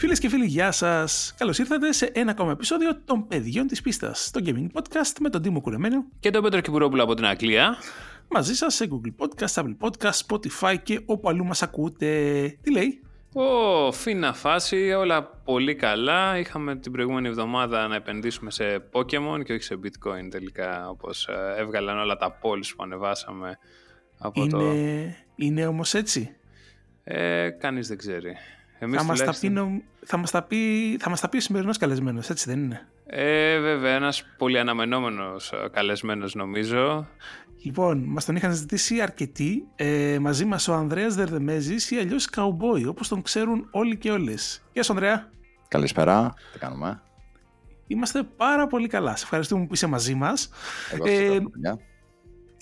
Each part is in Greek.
Φίλες και φίλοι, γεια σας. Καλώς ήρθατε σε ένα ακόμα επεισόδιο των Παιδιών της Πίστας, το Gaming Podcast με τον Τίμο Κουρεμένο και τον Πέτρο Κυπουρόπουλο από την Αγγλία. Μαζί σας σε Google Podcast, Apple Podcast, Spotify και όπου αλλού μας ακούτε. Τι λέει, Ω, φίνα φάση, όλα πολύ καλά. Είχαμε την προηγούμενη εβδομάδα να επενδύσουμε σε Pokemon και όχι σε Bitcoin τελικά, όπως ε, έβγαλαν όλα τα polls που ανεβάσαμε από είναι, το... Είναι όμως έτσι. Ε, κανείς δεν ξέρει. Εμείς θα, μας τα πει, θα, μας τα πει, θα μας τα πει ο σημερινός καλεσμένος, έτσι δεν είναι; Ε, βέβαια, ένας πολύ αναμενόμενος ε, καλεσμένος νομίζω. Λοιπόν, μας τον είχαν ζητήσει αρκετοί. Ε, μαζί μας ο Ανδρέας Δερδεμέζης ή αλλιώς Καουμπόι, όπως τον ξέρουν όλοι και όλες. Γεια σου Ανδρέα. Καλησπέρα, τι κάνουμε; Είμαστε πάρα πολύ καλά. Σε ευχαριστούμε που είσαι μαζί μας. Εγώ ε,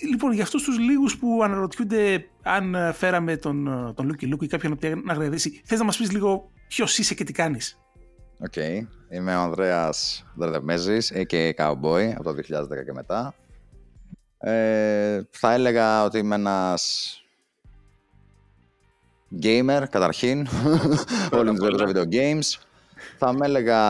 Λοιπόν, για αυτούς τους λίγους που αναρωτιούνται αν φέραμε τον, τον Λούκυ Λουκ ή κάποιον να γραδίσει, θες να μας πεις λίγο ποιος είσαι και τι κάνεις; OK. Okay. Είμαι ο Ανδρέας Δερδεμέζης, a.k.a. Cowboy, από το 2010 και μετά. Ε, θα έλεγα ότι είμαι ένας gamer, καταρχήν. Όλη μου η δουλειά είναι video games. Θα με έλεγα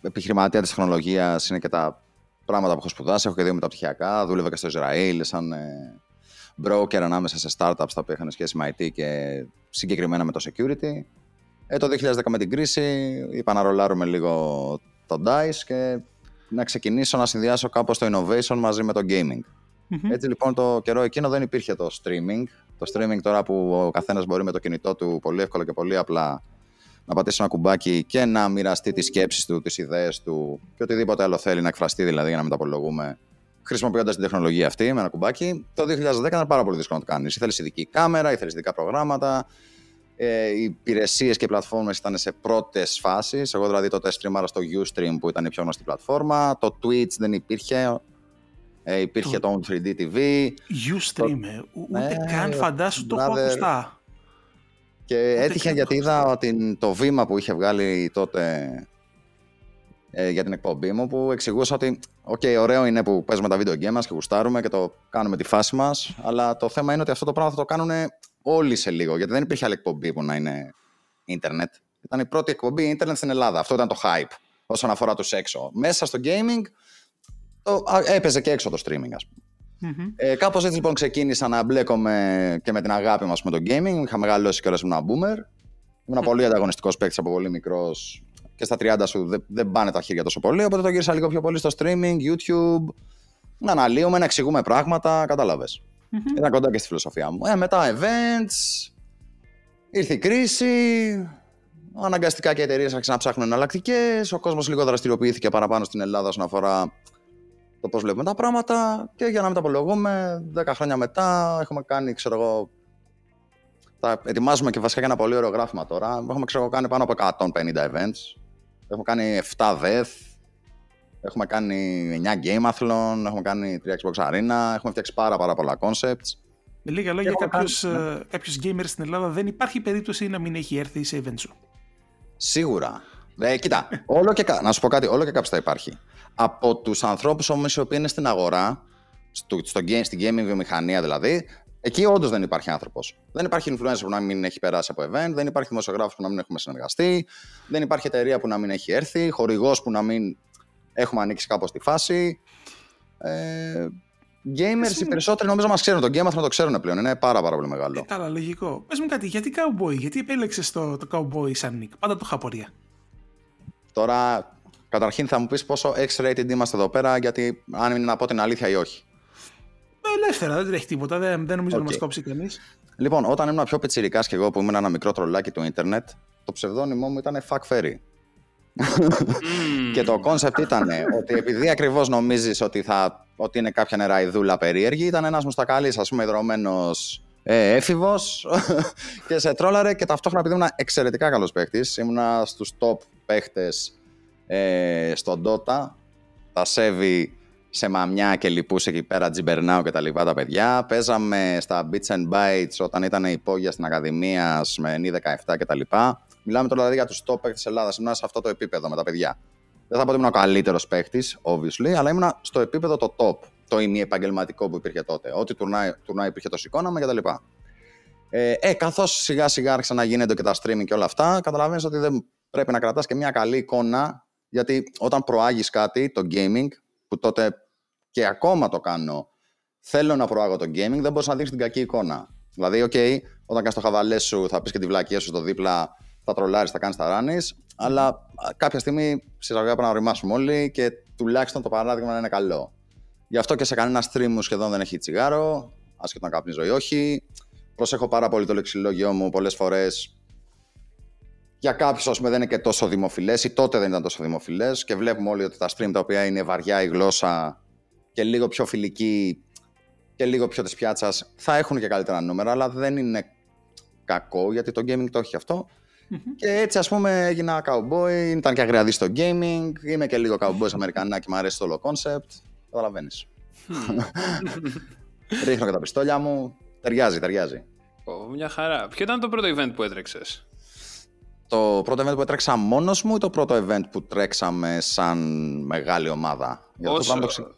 επιχειρηματία της τεχνολογίας, είναι και τα πράγματα που έχω σπουδάσει. Έχω και δύο μεταπτυχιακά. Δούλευα και στο Ισραήλ σαν ε, broker ανάμεσα σε startups τα οποία είχαν σχέση με IT και συγκεκριμένα με το security. Ε, το 2010 με την κρίση είπα να ρολάρουμε λίγο το DICE και να ξεκινήσω να συνδυάσω κάπως το innovation μαζί με το gaming. Έτσι λοιπόν το καιρό εκείνο δεν υπήρχε το streaming. Το streaming τώρα που ο καθένας μπορεί με το κινητό του πολύ εύκολα και πολύ απλά να πατήσει ένα κουμπάκι και να μοιραστεί τις σκέψεις του, τις ιδέες του και οτιδήποτε άλλο θέλει να εκφραστεί δηλαδή για να μην τα απολογούμε χρησιμοποιώντας την τεχνολογία αυτή με ένα κουμπάκι. Το 2010 ήταν πάρα πολύ δύσκολο να το κάνεις. Ήθελες ειδική κάμερα, ήθελες ειδικά προγράμματα. Ε, οι υπηρεσίες και οι πλατφόρμες ήταν σε πρώτες φάσεις. Εγώ δηλαδή τότε streamάρα στο Ustream που ήταν η πιο γνωστή πλατφόρμα. Το Twitch δεν υπήρχε. Ε, υπήρχε το, το 3D TV. Ustream, το... Ε, ούτε ναι, καν φαντάσου το έχω ακουστά. Και ούτε έτυχε γιατί είδα ότι το βήμα που είχε βγάλει τότε ε, για την εκπομπή μου που εξηγούσα ότι OK, okay, ωραίο είναι που παίζουμε τα video game μας και γουστάρουμε και το κάνουμε τη φάση μας αλλά το θέμα είναι ότι αυτό το πράγμα θα το κάνουν όλοι σε λίγο γιατί δεν υπήρχε άλλη εκπομπή που να είναι ίντερνετ. Ήταν η πρώτη εκπομπή ίντερνετ στην Ελλάδα. Αυτό ήταν το hype όσον αφορά τους έξω. Μέσα στο gaming το, έπαιζε και έξω το streaming, ας πούμε. Mm-hmm. Ε, Κάπως έτσι λοιπόν ξεκίνησα να μπλέκομαι και με την αγάπη μου με το gaming. Είχα μεγαλώσει και ήμουν ένα boomer. Ήμουν mm. πολύ ανταγωνιστικός παίκτης από πολύ μικρός και στα 30 σου δεν, δεν πάνε τα χέρια τόσο πολύ. Οπότε το γύρισα λίγο πιο πολύ στο streaming, YouTube. Να αναλύουμε, να εξηγούμε πράγματα. Κατάλαβες. Mm-hmm. Ήταν κοντά και στη φιλοσοφία μου. Ε, μετά events. Ήρθε η κρίση. Αναγκαστικά και οι εταιρείες άρχισαν να ψάχνουν εναλλακτικές. Ο κόσμος λίγο δραστηριοποιήθηκε παραπάνω στην Ελλάδα όσον αφορά το πώς βλέπουμε τα πράγματα. Και για να μην τα απολογούμε, 10 χρόνια μετά έχουμε κάνει, ξέρω εγώ. Θα ετοιμάζουμε και βασικά για ένα πολύ ωραίο γράφημα τώρα. Έχουμε ξέρω, κάνει πάνω από 150 events. Έχουμε κάνει 7 death. Έχουμε κάνει 9 gameathlon. Έχουμε κάνει 3 Xbox Arena. Έχουμε φτιάξει πάρα, πάρα πολλά concepts. Με λίγα λόγια, κάποιος ναι. κάποιος gamer στην Ελλάδα δεν υπάρχει περίπτωση να μην έχει έρθει σε event σου. Σίγουρα. Ε, κοίτα, όλο και, να σου πω κάτι, όλο και κάποιο θα υπάρχει. Από τους ανθρώπους όμως οι οποίοι είναι στην αγορά, στο, στο game, στην gaming βιομηχανία δηλαδή, εκεί όντως δεν υπάρχει άνθρωπος. Δεν υπάρχει influencer που να μην έχει περάσει από event, δεν υπάρχει δημοσιογράφος που να μην έχουμε συνεργαστεί, δεν υπάρχει εταιρεία που να μην έχει έρθει, χορηγός που να μην έχουμε ανοίξει κάπως τη φάση. Ε, gamers οι περισσότεροι νομίζω μας ξέρουν. Το game να το ξέρουν πλέον. Είναι πάρα, πάρα πολύ μεγάλο. Ε, καλά, λογικό. Πες μου κάτι, γιατί cowboy, γιατί επέλεξες το, το cowboy σαν nick; Πάντα το είχα πορεία. Τώρα, καταρχήν θα μου πεις πόσο X-rated είμαστε εδώ πέρα, γιατί αν είναι να πω την αλήθεια ή όχι. Ε, ελεύθερα, δεν τρέχει τίποτα. Δεν, δεν νομίζω okay. να μας κόψει κανείς. Λοιπόν, όταν ήμουν πιο πιτσιρικάς και εγώ που ήμουν ένα μικρό τρολάκι του ίντερνετ, το ψευδόνυμό μου ήταν Fuck Fairy. και το concept ήταν ότι επειδή ακριβώς νομίζεις ότι, θα, ότι είναι κάποια νεραϊδούλα περίεργη, ήταν ένας μουστακαλής, ας πούμε, ιδρωμένο ε, έφηβος και σε τρόλαρε και ταυτόχρονα επειδή ήμουν εξαιρετικά καλός παίχτη, ήμουν στους top παίχτε ε, στον Dota. Τα σέβη σε μαμιά και λυπούσε εκεί πέρα Τζιμπερνάου και τα λοιπά τα παιδιά. Παίζαμε στα Beats and Bytes όταν ήταν υπόγεια στην Ακαδημία με νη 17 και τα λοιπά. Μιλάμε τώρα δηλαδή για τους top παίχτε της Ελλάδας. Ήμουν σε αυτό το επίπεδο με τα παιδιά. Δεν θα πω ότι ήμουν ο καλύτερος παίχτη, obviously, αλλά ήμουν στο επίπεδο το top. Το ημιεπαγγελματικό που υπήρχε τότε. Ό,τι τουρνάει, τουρνάει υπήρχε το σηκώναμε κτλ. Ε, ε καθώς σιγά σιγά άρχισαν να γίνονται και τα streaming και όλα αυτά, καταλαβαίνεις ότι δεν πρέπει να κρατάς και μια καλή εικόνα, γιατί όταν προάγεις κάτι, το gaming, που τότε και ακόμα το κάνω, θέλω να προάγω το gaming, δεν μπορείς να δείξεις την κακή εικόνα. Δηλαδή, OK, okay, όταν κάνεις το χαβαλέ σου, θα πεις και τη βλακία σου στο δίπλα, θα τρολάρεις, θα κάνεις τα ράνεις, αλλά κάποια στιγμή σε εισαγωγικά πρέπει να ωριμάσουμε όλοι και τουλάχιστον το παράδειγμα να είναι καλό. Γι' αυτό και σε κανένα stream μου σχεδόν δεν έχει τσιγάρο, άσχετο να καπνίζω ή όχι. Προσέχω πάρα πολύ το λεξιλόγιο μου πολλές φορές. Για κάποιους, ας πούμε, δεν είναι και τόσο δημοφιλές ή τότε δεν ήταν τόσο δημοφιλές και βλέπουμε όλοι ότι τα stream τα οποία είναι βαριά η γλώσσα και λίγο πιο φιλική και λίγο πιο της πιάτσας θα έχουν και καλύτερα νούμερα, αλλά δεν είναι κακό γιατί το gaming το έχει Και έτσι, ας πούμε, έγινα cowboy, ήταν και αγριαδί στο gaming. Είμαι και λίγο cowboy Αμερικανάκι, μου αρέσει το όλο concept. Καταλαβαίνεις. Ρίχνω και τα πιστόλια μου. Ταιριάζει, ταιριάζει. Oh, μια χαρά. Ποιο ήταν το πρώτο event που έτρεξες, Το πρώτο event που έτρεξα μόνος μου ή το πρώτο event που τρέξαμε σαν μεγάλη ομάδα;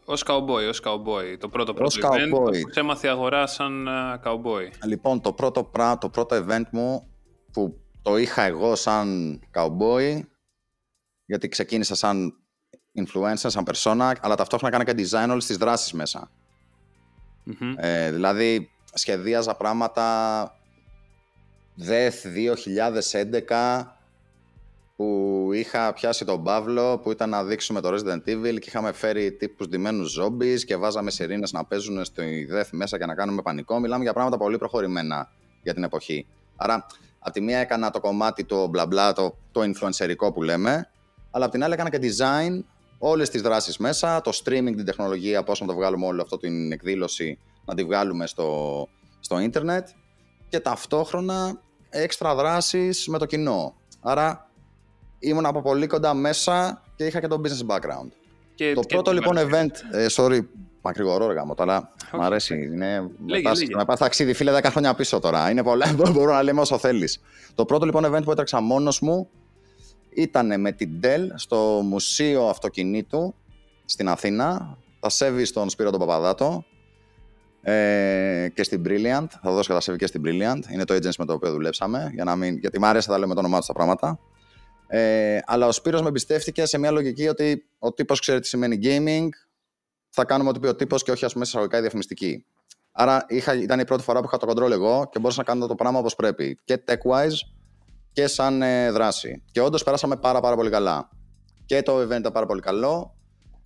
Ω cowboy, ως cowboy. Το πρώτο πρώτο event που ξέμαθε η αγορά σαν cowboy. Λοιπόν, το πρώτο, το πρώτο event μου που το είχα εγώ σαν cowboy, γιατί ξεκίνησα σαν influencer, σαν persona, αλλά ταυτόχρονα έκανα και design όλες τις δράσεις Ε, δηλαδή, σχεδίαζα πράγματα ΔΕΘ 2011 που είχα πιάσει τον Παύλο που ήταν να δείξουμε το Resident Evil και είχαμε φέρει τύπους ντυμένους zombies και βάζαμε σιρήνες να παίζουν στο ΔΕΘ μέσα και να κάνουμε πανικό. Μιλάμε για πράγματα πολύ προχωρημένα για την εποχή. Άρα, από τη μία έκανα το κομμάτι το μπλα μπλα, το, το influencerικό που λέμε, αλλά από την άλλη έκανα και design όλες τις δράσεις μέσα, το streaming, την τεχνολογία, πώς να το βγάλουμε όλο αυτό την εκδήλωση, να τη βγάλουμε στο, στο ίντερνετ και ταυτόχρονα έξτρα δράσεις με το κοινό. Άρα ήμουν από πολύ κοντά μέσα και είχα και το business background. Και, το πρώτο λοιπόν event, ε, sorry, μακρηγορό έργα αλλά okay. μου αρέσει. Είναι, λέγε, με, πας, με πας ταξίδι, φίλε, 10 χρόνια πίσω τώρα. Είναι πολλά, μπορώ να λέμε όσο θέλεις. Το πρώτο λοιπόν event που έτρεξα μόνος μου ήταν με την Dell στο Μουσείο Αυτοκινήτου στην Αθήνα. Θα σέβεις στον Σπύρο τον Παπαδάτο ε, και στην Brilliant. Θα δώσω κατασέβη και στην Brilliant. Είναι το agency με το οποίο δουλέψαμε. Για να μην, γιατί μου άρεσε να τα λέμε το όνομά του τα πράγματα. Ε, αλλά ο Σπύρος με εμπιστεύτηκε σε μια λογική ότι ο τύπος ξέρει τι σημαίνει gaming, θα κάνουμε ό,τι πει ο τύπος και όχι ας πούμε εισαγωγικά η διαφημιστική. Άρα είχα, ήταν η πρώτη φορά που είχα το control εγώ και μπορούσα να κάνω το πράγμα όπως πρέπει. Και tech-wise και σαν ε, δράση. Και όντως περάσαμε πάρα, πάρα πολύ καλά. Και το event ήταν πάρα πολύ καλό.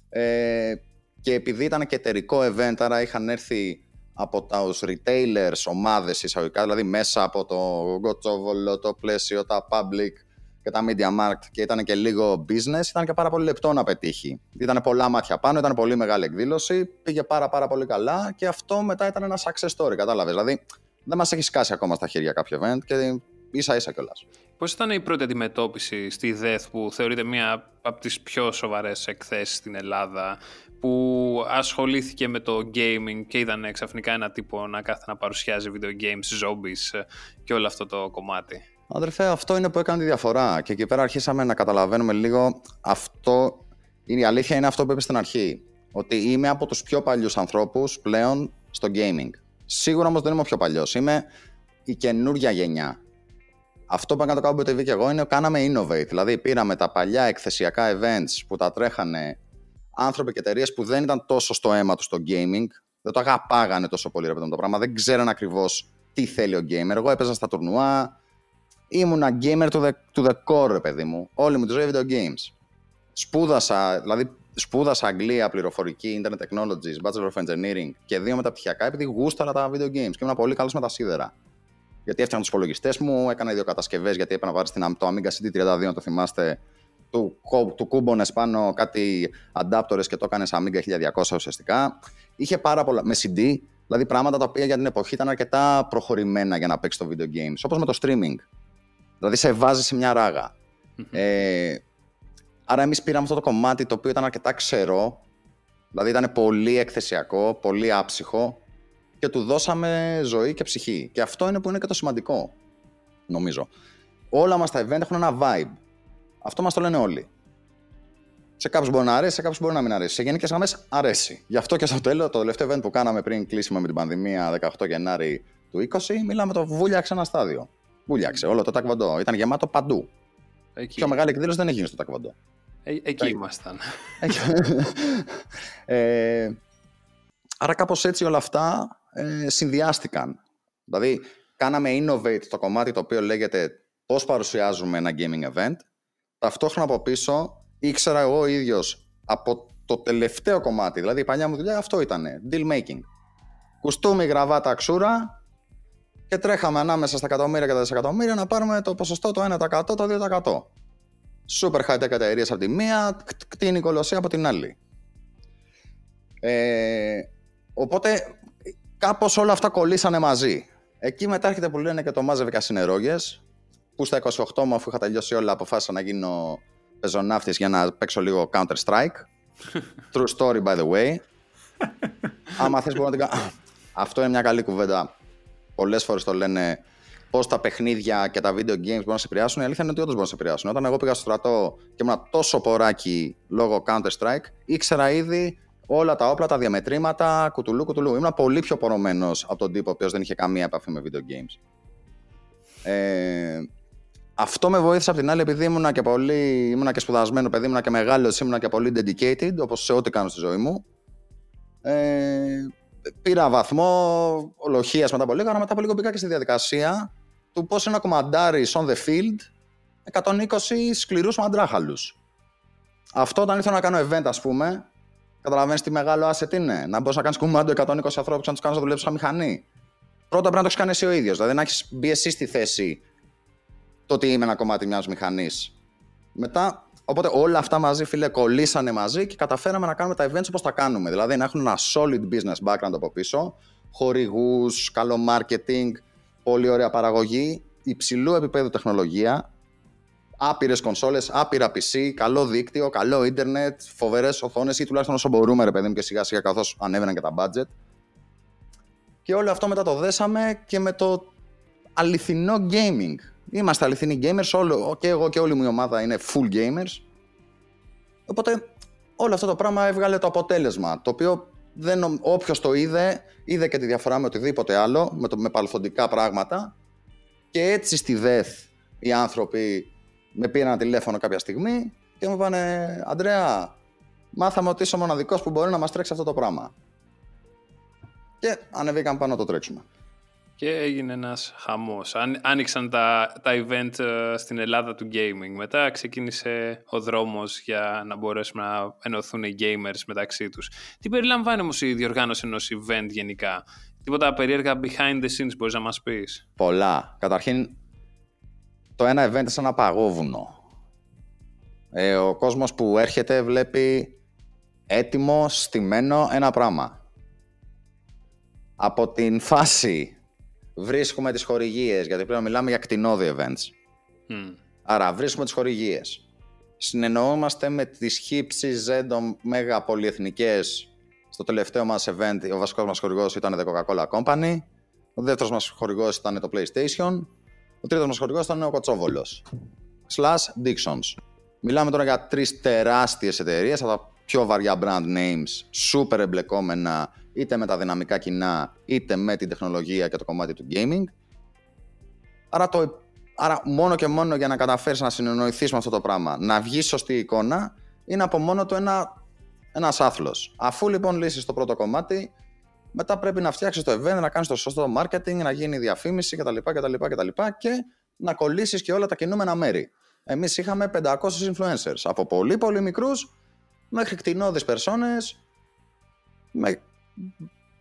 Ε, και επειδή ήταν και εταιρικό event, άρα είχαν έρθει από τους retailers, ομάδες εισαγωγικά, δηλαδή μέσα από το Gotsovolo, το πλαίσιο, τα public και τα media market και ήταν και λίγο business, ήταν και πάρα πολύ λεπτό να πετύχει. Ήταν πολλά μάτια πάνω, ήταν πολύ μεγάλη εκδήλωση, πήγε πάρα πάρα πολύ καλά και αυτό μετά ήταν ένα success story, κατάλαβες. Δηλαδή δεν μας έχει σκάσει ακόμα στα χέρια κάποιο event και ίσα ίσα κιόλας. Πώς ήταν η πρώτη αντιμετώπιση στη ΔΕΘ που θεωρείται μία από τις πιο σοβαρές εκθέσεις στην Ελλάδα; Που ασχολήθηκε με το gaming και είδαν ξαφνικά ένα τύπο να κάθεται να παρουσιάζει video games, zombies και όλο αυτό το κομμάτι. Αδερφέ, αυτό είναι που έκανε τη διαφορά και εκεί πέρα αρχίσαμε να καταλαβαίνουμε λίγο αυτό, είναι η αλήθεια είναι αυτό που είπε στην αρχή, ότι είμαι από τους πιο παλιούς ανθρώπους πλέον στο gaming. Σίγουρα όμως δεν είμαι ο πιο παλιός, είμαι η καινούργια γενιά. Αυτό που έκανα το Cowboy TV και εγώ είναι ότι κάναμε innovate. Δηλαδή πήραμε τα παλιά εκθεσιακά events που τα τρέχανε άνθρωποι και εταιρείες που δεν ήταν τόσο στο αίμα τους στο gaming. Δεν το αγαπάγανε τόσο πολύ ρε το πράγμα. Δεν ξέραν ακριβώς τι θέλει ο gamer. Εγώ έπαιζα στα τουρνουά. Ήμουνα gamer to the, to the core, ρε παιδί μου. Όλη μου τη ζωή video games. Σπούδασα, δηλαδή σπούδασα Αγγλία, πληροφορική, Internet Technologies, Bachelor of Engineering και δύο μεταπτυχιακά επειδή γούσταρα τα video games και ήμουν πολύ καλός με τα σίδερα γιατί έφτιαχνα τους υπολογιστές μου, έκανα δύο κατασκευές γιατί έπαιρνα να στην, το Amiga CD32, το θυμάστε, του, του κούμπονες πάνω κάτι adapters και το έκανε Amiga 1200 ουσιαστικά. Είχε πάρα πολλά, με CD, δηλαδή πράγματα τα οποία για την εποχή ήταν αρκετά προχωρημένα για να παίξει το video games, όπως με το streaming. Δηλαδή σε βάζεις σε μια ράγα. Ε, άρα εμείς πήραμε αυτό το κομμάτι το οποίο ήταν αρκετά ξερό, δηλαδή ήταν πολύ εκθεσιακό, πολύ άψυχο, και του δώσαμε ζωή και ψυχή. Και αυτό είναι που είναι και το σημαντικό, νομίζω. Όλα μας τα event έχουν ένα vibe. Αυτό μας το λένε όλοι. Σε κάποιους μπορεί να αρέσει, σε κάποιους μπορεί να μην αρέσει. Σε γενικές γραμμές αρέσει. Γι' αυτό και στο τέλος, το τελευταίο event που κάναμε πριν κλείσιμο με την πανδημία 18 Γενάρη του 20, μιλάμε το βούλιαξε ένα στάδιο. Βούλιαξε όλο το τακβαντό. Ήταν γεμάτο παντού. Εκεί, Πιο μεγάλη εκδήλωση δεν έχει γίνει στο Τακβαντό. ε, εκεί Εκεί. ήμασταν. ε, άρα κάπως έτσι όλα αυτά ε, συνδυάστηκαν. Δηλαδή, κάναμε innovate το κομμάτι το οποίο λέγεται πώς παρουσιάζουμε ένα gaming event. Ταυτόχρονα από πίσω ήξερα εγώ ίδιος από το τελευταίο κομμάτι, δηλαδή η παλιά μου δουλειά αυτό ήταν, deal making. Κουστούμι, γραβάτα, αξούρα και τρέχαμε ανάμεσα στα εκατομμύρια και τα δισεκατομμύρια να πάρουμε το ποσοστό το 1%, το 2%. Super high-tech εταιρείες από τη μία, κτ- κτίνη κολοσσία από την άλλη. Ε, οπότε κάπως όλα αυτά κολλήσανε μαζί. Εκεί μετά έρχεται που λένε και το μάζευε συνερόγες, που στα 28 μου αφού είχα τελειώσει όλα αποφάσισα να γίνω πεζοναύτης για να παίξω λίγο Counter Strike. True story by the way. Άμα θες μπορώ να την κάνω. Αυτό είναι μια καλή κουβέντα. Πολλές φορές το λένε πώς τα παιχνίδια και τα video games μπορούν να σε επηρεάσουν. Η αλήθεια είναι ότι όντως μπορούν να σε επηρεάσουν. Όταν εγώ πήγα στο στρατό και ήμουν τόσο ποράκι λόγω Counter Strike, ήξερα ήδη όλα τα όπλα, τα διαμετρήματα, κουτουλού, κουτουλού. Ήμουν πολύ πιο πορωμένος από τον τύπο ο οποίος δεν είχε καμία επαφή με video games. Ε, αυτό με βοήθησε απ' την άλλη επειδή ήμουνα και πολύ ήμουνα και σπουδασμένο παιδί, ήμουνα και μεγάλος, ήμουνα και πολύ dedicated, όπως σε ό,τι κάνω στη ζωή μου. Ε, πήρα βαθμό ολοχίας μετά από λίγο, αλλά μετά από λίγο μπήκα και στη διαδικασία του πώς είναι να κομμαντάρεις on the field 120 σκληρούς μαντράχαλους. Αυτό όταν ήθελα να κάνω event, ας πούμε, καταλαβαίνεις τι μεγάλο asset είναι. Να μπορείς να κάνεις κουμάντο 120 ανθρώπους, να τους κάνεις να δουλέψεις σαν μηχανή. Πρώτα πρέπει να το έχεις κάνει εσύ ο ίδιος, δηλαδή να έχεις μπει εσύ στη θέση το ότι είμαι ένα κομμάτι μιας μηχανής. Μετά, οπότε όλα αυτά μαζί, φίλε, κολλήσανε μαζί και καταφέραμε να κάνουμε τα events όπως τα κάνουμε. Δηλαδή να έχουν ένα solid business background από πίσω, χορηγούς, καλό marketing, πολύ ωραία παραγωγή, υψηλού επίπεδου τεχνολογία, άπειρες κονσόλες, άπειρα PC, καλό δίκτυο, καλό ίντερνετ, φοβερές οθόνες ή τουλάχιστον όσο μπορούμε ρε παιδί μου και σιγά σιγά καθώς ανέβαιναν και τα budget. Και όλο αυτό μετά το δέσαμε και με το αληθινό gaming. Είμαστε αληθινοί gamers, όλο, και εγώ και όλη μου η ομάδα είναι full gamers. Οπότε όλο αυτό το πράγμα έβγαλε το αποτέλεσμα, το οποίο δεν, νομ- όποιος το είδε, είδε και τη διαφορά με οτιδήποτε άλλο, με, το, με παρελθοντικά πράγματα και έτσι στη ΔΕΘ οι άνθρωποι με πήραν ένα τηλέφωνο κάποια στιγμή και μου είπανε «Αντρέα, μάθαμε ότι είσαι ο μοναδικός που μπορεί να μας τρέξει αυτό το πράγμα». Και ανεβήκαμε πάνω να το τρέξουμε. Και έγινε ένας χαμός. Αν, άνοιξαν τα, τα event ε, στην Ελλάδα του gaming. Μετά ξεκίνησε ο δρόμος για να μπορέσουμε να ενωθούν οι gamers μεταξύ τους. Τι περιλαμβάνει όμως η διοργάνωση ενός event γενικά; Τίποτα περίεργα behind the scenes μπορείς να μας πεις; Πολλά. Καταρχήν, το ένα event είναι σαν ένα παγόβουνο. Ε, ο κόσμος που έρχεται βλέπει έτοιμο, στημένο ένα πράγμα. Από την φάση βρίσκουμε τις χορηγίες, γιατί πρέπει να μιλάμε για κτηνόδη events. Μμ. Άρα βρίσκουμε τις χορηγίες. Συνεννοούμαστε με τις χύψη ζέντο μέγα πολυεθνικές. Στο τελευταίο μας event ο βασικός μας χορηγός ήταν η Coca-Cola Company. Ο δεύτερος μας χορηγός ήταν το PlayStation. Ο τρίτος μας χορηγός ήταν ο Κοτσόβολος. Slash Dixons. Μιλάμε τώρα για τρεις τεράστιες εταιρείες από τα πιο βαριά brand names, super εμπλεκόμενα είτε με τα δυναμικά κοινά είτε με την τεχνολογία και το κομμάτι του gaming. Άρα, το, άρα μόνο και μόνο για να καταφέρεις να συνεννοηθείς με αυτό το πράγμα, να βγεις σωστή εικόνα, είναι από μόνο του ένα, ένας άθλος. Αφού λοιπόν λύσεις το πρώτο κομμάτι, μετά πρέπει να φτιάξεις το event, να κάνεις το σωστό marketing, να γίνει διαφήμιση κτλ. κτλ, κτλ και να κολλήσεις και όλα τα κινούμενα μέρη. Εμείς είχαμε 500 influencers, από πολύ πολύ μικρούς μέχρι κτηνώδεις περσόνες, με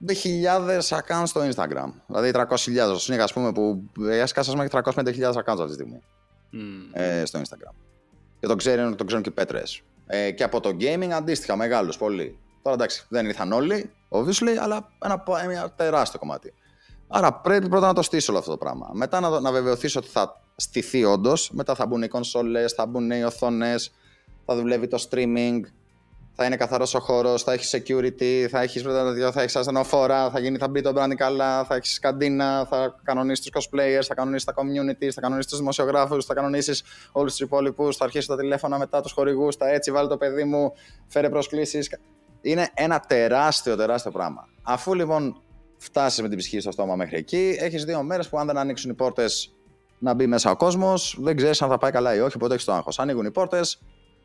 με χιλιάδες accounts στο Instagram. Δηλαδή 300.000 στο Sneak, ας πούμε, που έσκασες μέχρι 350.000 accounts αυτή τη στιγμή Μμ. ε, στο Instagram. Και το ξέρουν, το ξέρουν και οι πέτρες. Ε, και από το gaming αντίστοιχα, μεγάλος πολύ. Τώρα εντάξει, δεν ήρθαν όλοι, obviously, αλλά ένα, ένα τεράστιο κομμάτι. Άρα πρέπει πρώτα να το στήσω όλο αυτό το πράγμα. Μετά να, να βεβαιωθείς ότι θα στηθεί όντως. Μετά θα μπουν οι κονσόλες, θα μπουν οι οθόνες, θα δουλεύει το streaming, θα είναι καθαρός ο χώρος, θα έχεις security, θα έχεις, θα έχεις ασθενοφόρα, θα, γίνει, θα μπει το brand καλά, θα έχεις καντίνα, θα κανονίσεις τους cosplayers, θα κανονίσεις τα communities, θα κανονίσεις τους δημοσιογράφους, θα κανονίσεις όλους τους υπόλοιπους, θα αρχίσεις τα τηλέφωνα μετά τους χορηγούς, θα έτσι βάλει το παιδί μου, φέρε προσκλήσεις. Είναι ένα τεράστιο, τεράστιο πράγμα. Αφού λοιπόν φτάσεις με την ψυχή στο στόμα μέχρι εκεί, έχεις δύο μέρες που αν δεν ανοίξουν οι πόρτες να μπει μέσα ο κόσμος, δεν ξέρεις αν θα πάει καλά ή όχι, οπότε έχεις το άγχος. Ανοίγουν οι πόρτες,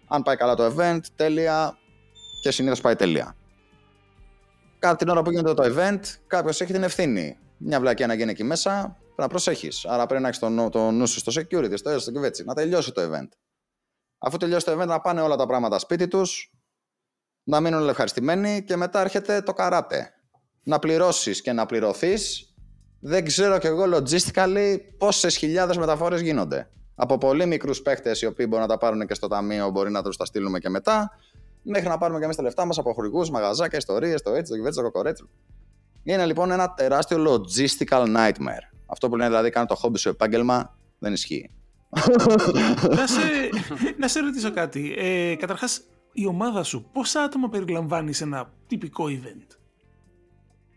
αν πάει καλά το event, τέλεια και συνήθως πάει τέλεια. Κάθε την ώρα που γίνεται το event, κάποιος έχει την ευθύνη. Μια βλακία να γίνει εκεί μέσα, πρέπει να προσέχεις. Άρα πρέπει να έχεις το, νου- το νου σου στο security, στο έστω, στο κυβέτσι, να τελειώσει το event. Αφού τελειώσει το event, να πάνε όλα τα πράγματα σπίτι τους, να μείνουν όλοι ευχαριστημένοι και μετά έρχεται το καράτε. Να πληρώσεις και να πληρωθείς. Δεν ξέρω κι εγώ logistically πόσες χιλιάδες μεταφορές γίνονται. Από πολύ μικρούς παίχτες οι οποίοι μπορούν να τα πάρουν και στο ταμείο, μπορεί να τους τα στείλουμε και μετά, μέχρι να πάρουμε και εμείς τα λεφτά μας από χορηγούς, μαγαζάκια, ιστορίες, το έτσι, το κυβέρνηση, το κοκορέτσι. Είναι λοιπόν ένα τεράστιο logistical nightmare. Αυτό που λένε δηλαδή κάνω το χόμπι σου επάγγελμα δεν ισχύει. να, σε, να σε ρωτήσω κάτι. Ε, καταρχάς, η ομάδα σου, πόσα άτομα περιλαμβάνει σε ένα τυπικό event;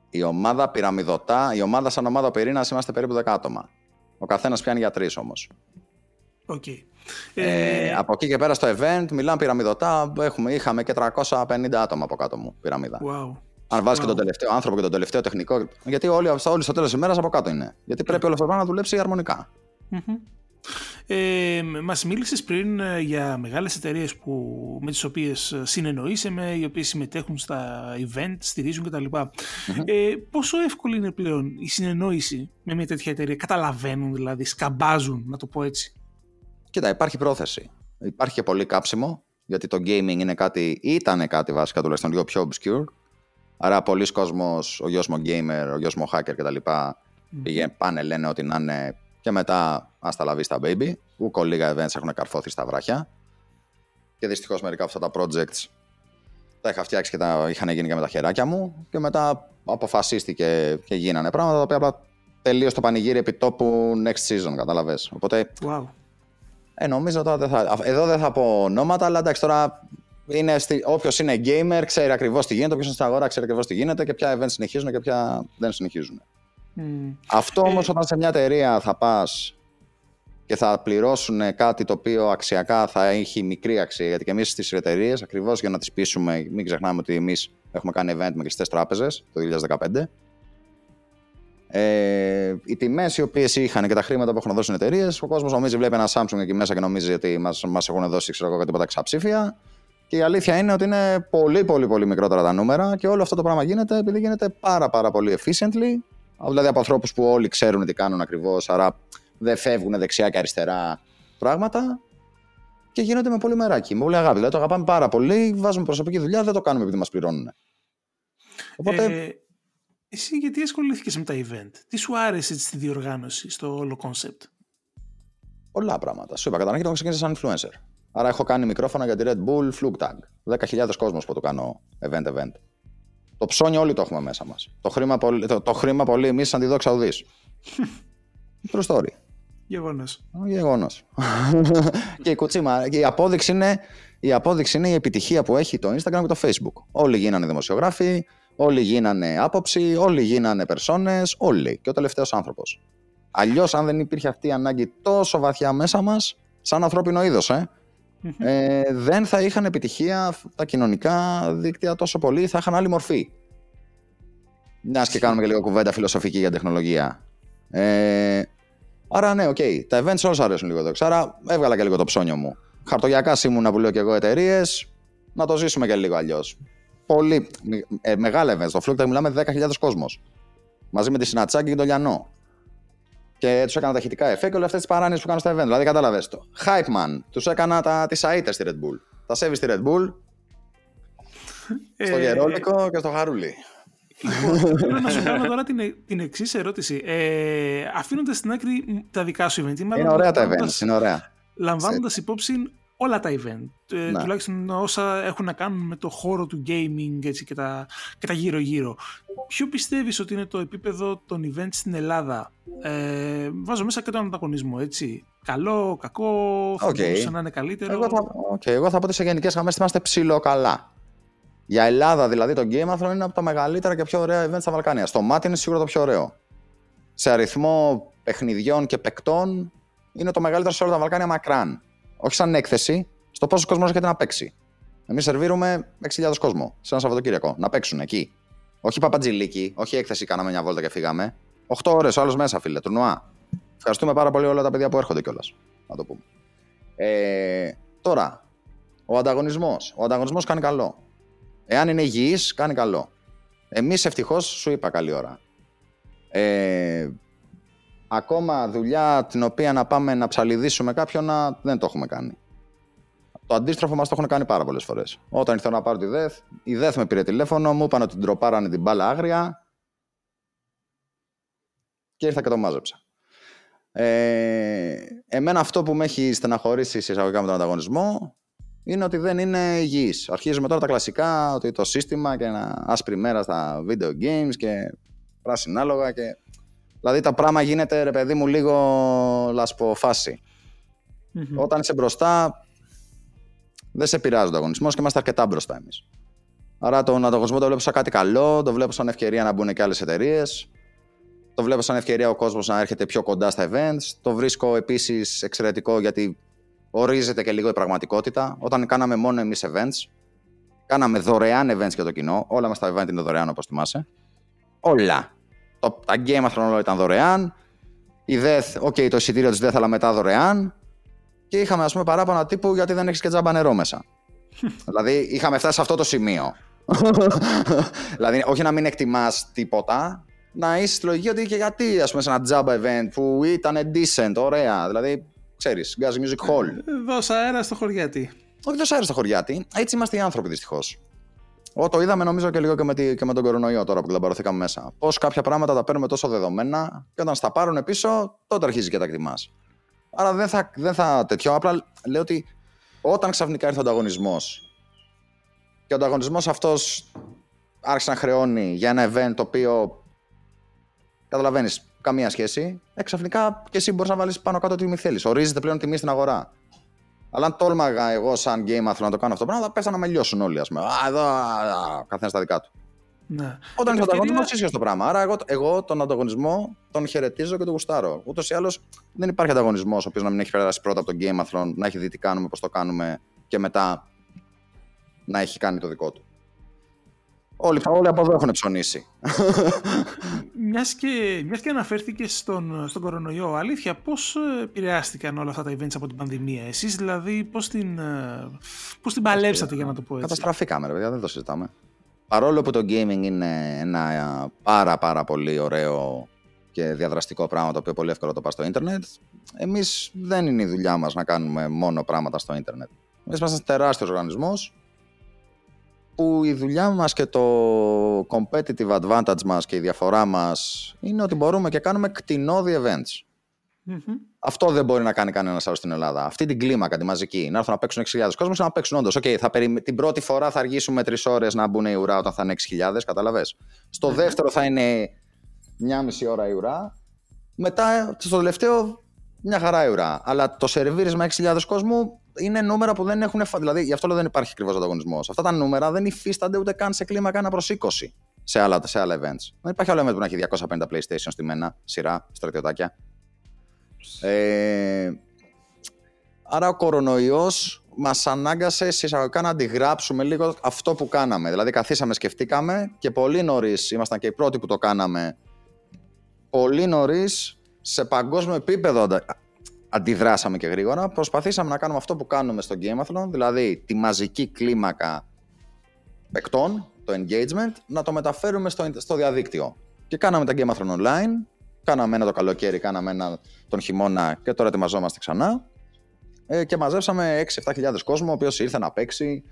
Η ομάδα πυραμιδωτά, η ομάδα σαν ομάδα πυρήνα είμαστε περίπου 10 άτομα. Ο καθένας πιάνει για τρεις όμως. Οκ. Ε, Ε, από εκεί και πέρα στο event, μιλάμε πυραμιδωτά. Έχουμε, είχαμε και 350 άτομα από κάτω μου πυραμίδα. wow. Αν βάζεις Wow. και τον τελευταίο άνθρωπο και τον τελευταίο τεχνικό. Γιατί όλοι, όλοι στο τέλος της ημέρας από κάτω είναι. Γιατί πρέπει όλο αυτό το πράγμα να δουλέψει αρμονικά. Μμμ. Ε, μας μίλησες πριν ε, για μεγάλες εταιρείες που, με τις οποίες ε, συνεννοείσαι, οι οποίες συμμετέχουν στα event, στηρίζουν κτλ. Ε, πόσο εύκολη είναι πλέον η συνεννόηση με μια τέτοια εταιρεία, καταλαβαίνουν δηλαδή, σκαμπάζουν, να το πω έτσι. Κοίτα, υπάρχει πρόθεση. Υπάρχει και πολύ κάψιμο, γιατί το gaming είναι κάτι, ήταν κάτι βασικά τουλάχιστον λίγο πιο obscure. Άρα, πολλοί κόσμος, ο γιος μου gamer, ο γιος μου hacker κτλ. Πήγε, πάνε, λένε ότι να είναι και μετά άστα λαβή στα baby. Ούκο λίγα events έχουν καρφώθει στα βράχια. Και δυστυχώς μερικά από αυτά τα projects τα είχα φτιάξει και τα είχαν γίνει και με τα χεράκια μου. Και μετά αποφασίστηκε και γίνανε πράγματα τα οποία απλά τελείως το πανηγύρι επιτόπου next season, κατάλαβες. Οπότε Wow. Ε, νομίζω τώρα δεν θα. Εδώ δεν θα πω ονόματα, αλλά εντάξει τώρα. Είναι στη... Όποιος είναι gamer ξέρει ακριβώς τι γίνεται, όποιος είναι στην αγορά ξέρει ακριβώς τι γίνεται και ποια events συνεχίζουν και ποια δεν συνεχίζουν. Μμ. Αυτό όμως Ε, όταν σε μια εταιρεία θα πας και θα πληρώσουν κάτι το οποίο αξιακά θα έχει μικρή αξία. Γιατί και εμείς στις εταιρείες, ακριβώς για να τις πείσουμε, μην ξεχνάμε ότι εμείς έχουμε κάνει event με κλειστές τράπεζες το 2015. Ε, οι τιμές οι οποίες είχαν και τα χρήματα που έχουν δώσει οι εταιρείες, ο κόσμος νομίζει, βλέπει ένα Samsung εκεί μέσα και νομίζει ότι μας μας έχουν δώσει ξέρω εγώ, κάτι τίποτα ξαψήφια. Και η αλήθεια είναι ότι είναι πολύ, πολύ, πολύ μικρότερα τα νούμερα και όλο αυτό το πράγμα γίνεται επειδή γίνεται πάρα, πάρα πολύ efficiently. Δηλαδή από ανθρώπους που όλοι ξέρουν τι κάνουν ακριβώς, άρα δεν φεύγουν δεξιά και αριστερά πράγματα. Και γίνονται με πολύ μεράκι, με πολύ αγάπη. Δηλαδή το αγαπάμε πάρα πολύ, βάζουμε προσωπική δουλειά, δεν το κάνουμε επειδή μας πληρώνουν. Οπότε Ε, εσύ γιατί ασχολήθηκες με τα event, τι σου άρεσε στη διοργάνωση, στο όλο concept; πολλά πράγματα. Σου είπα, καταρχήν το ξεκίνησα σαν influencer. Άρα έχω κάνει μικρόφωνα για τη Red Bull Flug Tag. 10.000 κόσμος που το κάνω event-event. Το ψώνιο όλοι το έχουμε μέσα μας. Το χρήμα πολύ, το, το χρήμα πολύ εμείς σαν τη δόξα ουδής. True story. Γεγονός. Γεγονός. και η κουτσίμα. Και η απόδειξη, είναι, η απόδειξη είναι η επιτυχία που έχει το Instagram και το Facebook. Όλοι γίνανε δημοσιογράφοι, όλοι γίνανε άποψη, όλοι γίνανε περσόνες, όλοι. Και ο τελευταίος άνθρωπος. Αλλιώς, αν δεν υπήρχε αυτή η ανάγκη τόσο βαθιά μέσα μας, σαν ανθρώπινο είδος, ε, ε, δεν θα είχαν επιτυχία τα κοινωνικά δίκτυα τόσο πολύ, θα είχαν άλλη μορφή. Μιας και κάνουμε και λίγο κουβέντα φιλοσοφική για τεχνολογία. Ε, άρα, ναι, οκ. Τα events όλου αρέσουν λίγο εδώ. Άρα, έβγαλα και λίγο το ψώνιο μου. Χαρτογιακά ήμουνα που λέω και εγώ εταιρείες. Να το ζήσουμε και λίγο αλλιώς. Πολύ ε, μεγάλα events. Στο Fluke μιλάμε 10.000 κόσμος. Μαζί με τη Συνατσάκη και τον Λιανό. Και τους έκανα τα ηχητικά εφέ και όλε αυτές τις παράνοιε που κάνω στα event. Δηλαδή, κατάλαβες το. Hype man. Τους έκανα τα, τις αίτες στη Red Bull. Τα σέβεις στη Red Bull, στο Ε, Γερόλικο και στο Χαρούλι. Λοιπόν, θέλω να σου κάνω τώρα την, την εξής ερώτηση. Ε, Αφήνοντας στην άκρη μ, τα δικά σου event, ή μάλλον Είναι ωραία τα λαμβάνοντας- events, είναι ωραία. Λαμβάνοντας υπόψη όλα τα event, ε, Ναι. τουλάχιστον όσα έχουν να κάνουν με το χώρο του gaming έτσι, και τα, και τα γύρω-γύρω. Ποιο πιστεύεις ότι είναι το επίπεδο των event στην Ελλάδα; Ε, βάζω μέσα και τον ανταγωνισμό, έτσι. Καλό, κακό, θα Οκ. μπορούσε να είναι καλύτερο. Εγώ θα, okay, εγώ θα πω ότι σε γενικές γραμμές είμαστε ψιλοκαλά. Για Ελλάδα δηλαδή το Gameathon είναι από τα μεγαλύτερα και πιο ωραία events στα Βαλκάνια. Στο μάτι είναι σίγουρα το πιο ωραίο. Σε αριθμό παιχνιδιών και παικτών είναι το μεγαλύτερο σε όλα τα Βαλκάνια μακράν. Όχι σαν έκθεση, στο πόσο κόσμος έρχεται να παίξει. Εμείς σερβίρουμε 6.000 κόσμο σε ένα Σαββατοκύριακο να παίξουν εκεί. Όχι παπατζηλίκι, όχι έκθεση, κάναμε μια βόλτα και φύγαμε. 8 ώρες ο άλλος μέσα, φίλε, τουρνουά. ευχαριστούμε πάρα πολύ όλα τα παιδιά που έρχονται κιόλας. Να το πούμε. Ε, τώρα, ο ανταγωνισμός. Ο ανταγωνισμός κάνει καλό. Εάν είναι υγιής, κάνει καλό. Εμείς ευτυχώς σου είπα καλή ώρα. Ε, ακόμα δουλειά την οποία να πάμε να ψαλιδίσουμε κάποιον να, δεν το έχουμε κάνει. Το αντίστροφο μας το έχουν κάνει πάρα πολλές φορές. Όταν ήρθα να πάρω τη ΔΕΘ, η ΔΕΘ με πήρε τηλέφωνο, μου είπαν ότι την τροπάρανε την μπάλα άγρια και ήρθα και το μάζεψα. Ε, εμένα αυτό που με έχει στεναχωρήσει εισαγωγικά με τον ανταγωνισμό είναι ότι δεν είναι υγιής. Αρχίζουμε τώρα τα κλασικά, ότι το σύστημα και ένα άσπρη μέρα στα video games και πράσινα άλογα και... Δηλαδή τα πράγμα γίνεται, ρε παιδί μου, λίγο λασποφάση. Όταν είσαι μπροστά, δεν σε πειράζει ο ανταγωνισμός και είμαστε αρκετά μπροστά εμείς. Άρα τον ανταγωνισμό το βλέπω σαν κάτι καλό, το βλέπω σαν ευκαιρία να μπουν και άλλες εταιρείες. Το βλέπω σαν ευκαιρία ο κόσμος να έρχεται πιο κοντά στα events. Το βρίσκω επίσης εξαιρετικό γιατί ορίζεται και λίγο η πραγματικότητα. Όταν κάναμε μόνο εμείς events, κάναμε δωρεάν events για το κοινό. Όλα μας τα event είναι δωρεάν όπως θυμάσαι. Όλα. Το, τα Game of ήταν δωρεάν. Η Death, OK, το εισιτήριο της Death, αλλά μετά δωρεάν. Και είχαμε, ας πούμε, παράπονα τύπου γιατί δεν έχεις και τζάμπα νερό μέσα. δηλαδή, είχαμε φτάσει σε αυτό το σημείο. δηλαδή, όχι να μην εκτιμάς τίποτα, να είσαι στη λογική ότι και γιατί, ας πούμε, σε ένα τζάμπα event που ήταν decent, ωραία. Δηλαδή, ξέρεις, Gas Music Hall. Δώσα αέρα στο χωριάτι. Όχι, δώσα αέρα στο χωριάτι. Έτσι είμαστε οι άνθρωποι δυστυχώς. Ό, το είδαμε νομίζω και λίγο και με, τη, και με τον κορονοϊό τώρα που κλαμπαρωθήκαμε μέσα. Πώς κάποια πράγματα τα παίρνουμε τόσο δεδομένα και όταν στα πάρουν πίσω, τότε αρχίζει και τα εκτιμάς. Άρα δεν θα, δεν θα τέτοιο. Απλά λέω ότι όταν ξαφνικά ήρθε ο ανταγωνισμός και ο ανταγωνισμός αυτός άρχισε να χρεώνει για ένα event το οποίο καταλαβαίνεις καμία σχέση, ε, ξαφνικά και εσύ μπορείς να βάλεις πάνω κάτω τι θέλεις. Ορίζεται πλέον τιμή στην αγορά. Αλλά αν τόλμαγα εγώ, σαν game θέλω να το κάνω αυτό το πράγμα, θα πέφτανα να με λιώσουν όλοι. Α πούμε. Α, εδώ, καθένας στα δικά του. Ναι. Όταν είναι ευκαιρία... ανταγωνισμό, ίσιο το πράγμα. Άρα, εγώ, εγώ τον ανταγωνισμό τον χαιρετίζω και τον γουστάρω. Ούτως ή άλλως δεν υπάρχει ανταγωνισμός ο οποίος να μην έχει περάσει πρώτα από τον Game να έχει δει τι κάνουμε, πώς το κάνουμε και μετά να έχει κάνει το δικό του. Όλοι, όλοι από εδώ έχουν ψωνίσει. Μιας και, μιας και αναφέρθηκε στον, στον κορονοϊό, αλήθεια, πώς ε, επηρεάστηκαν όλα αυτά τα events από την πανδημία. Εσείς δηλαδή πώς την, ε, πώς την παλέψατε, για να το πω έτσι; Καταστραφήκαμε, ρε παιδιά, δεν το συζητάμε. Παρόλο που το gaming είναι ένα πάρα πάρα πολύ ωραίο και διαδραστικό πράγμα το οποίο πολύ εύκολο το πας στο ίντερνετ, εμείς δεν είναι η δουλειά μας να κάνουμε μόνο πράγματα στο ίντερνετ. Εμείς είμαστε ένας τεράστιος οργανισμός που η δουλειά μας και το competitive advantage μας και η διαφορά μας είναι ότι μπορούμε και κάνουμε κτηνόδη events. Mm-hmm. Αυτό δεν μπορεί να κάνει κανένας άλλος στην Ελλάδα. Αυτή την κλίμακα, τη μαζική. Να έρθουν να παίξουν 6.000 κόσμος να παίξουν όντως. Okay, θα περι... Την πρώτη φορά θα αργήσουμε τρεις ώρες να μπουν η ουρά όταν θα είναι 6.000, καταλαβέ. Στο mm-hmm. δεύτερο θα είναι μια μισή ώρα η ουρά. Μετά, στο τελευταίο, μια χαρά η ουρά. Αλλά το σερβίρισμα 6.000 κόσμου είναι νούμερα που δεν έχουν. Δηλαδή, γι' αυτό λέω δεν υπάρχει ακριβώς ανταγωνισμός. Αυτά τα νούμερα δεν υφίστανται ούτε καν σε κλίμακα 1 προς 20 σε άλλα, σε άλλα events. Δεν υπάρχει άλλο event που να έχει 250 PlayStation στη μένα, σειρά, στρατιωτάκια. Ε, άρα ο κορονοϊός μας ανάγκασε εισαγωγικά να αντιγράψουμε λίγο αυτό που κάναμε. Δηλαδή καθίσαμε, σκεφτήκαμε και πολύ νωρίς ήμασταν και οι πρώτοι που το κάναμε, πολύ νωρίς σε παγκόσμιο επίπεδο αντιδράσαμε και γρήγορα. Προσπαθήσαμε να κάνουμε αυτό που κάνουμε στο Gameathlon, δηλαδή τη μαζική κλίμακα παικτών, το engagement, να το μεταφέρουμε στο, στο διαδίκτυο. Και κάναμε τα Gameathlon online, Κάναμε ένα το καλοκαίρι, κάναμε ένα τον χειμώνα και τώρα ετοιμαζόμαστε ξανά. Ε, και μαζέψαμε 6-7 κόσμο, ο οποίος ήρθε να παίξει.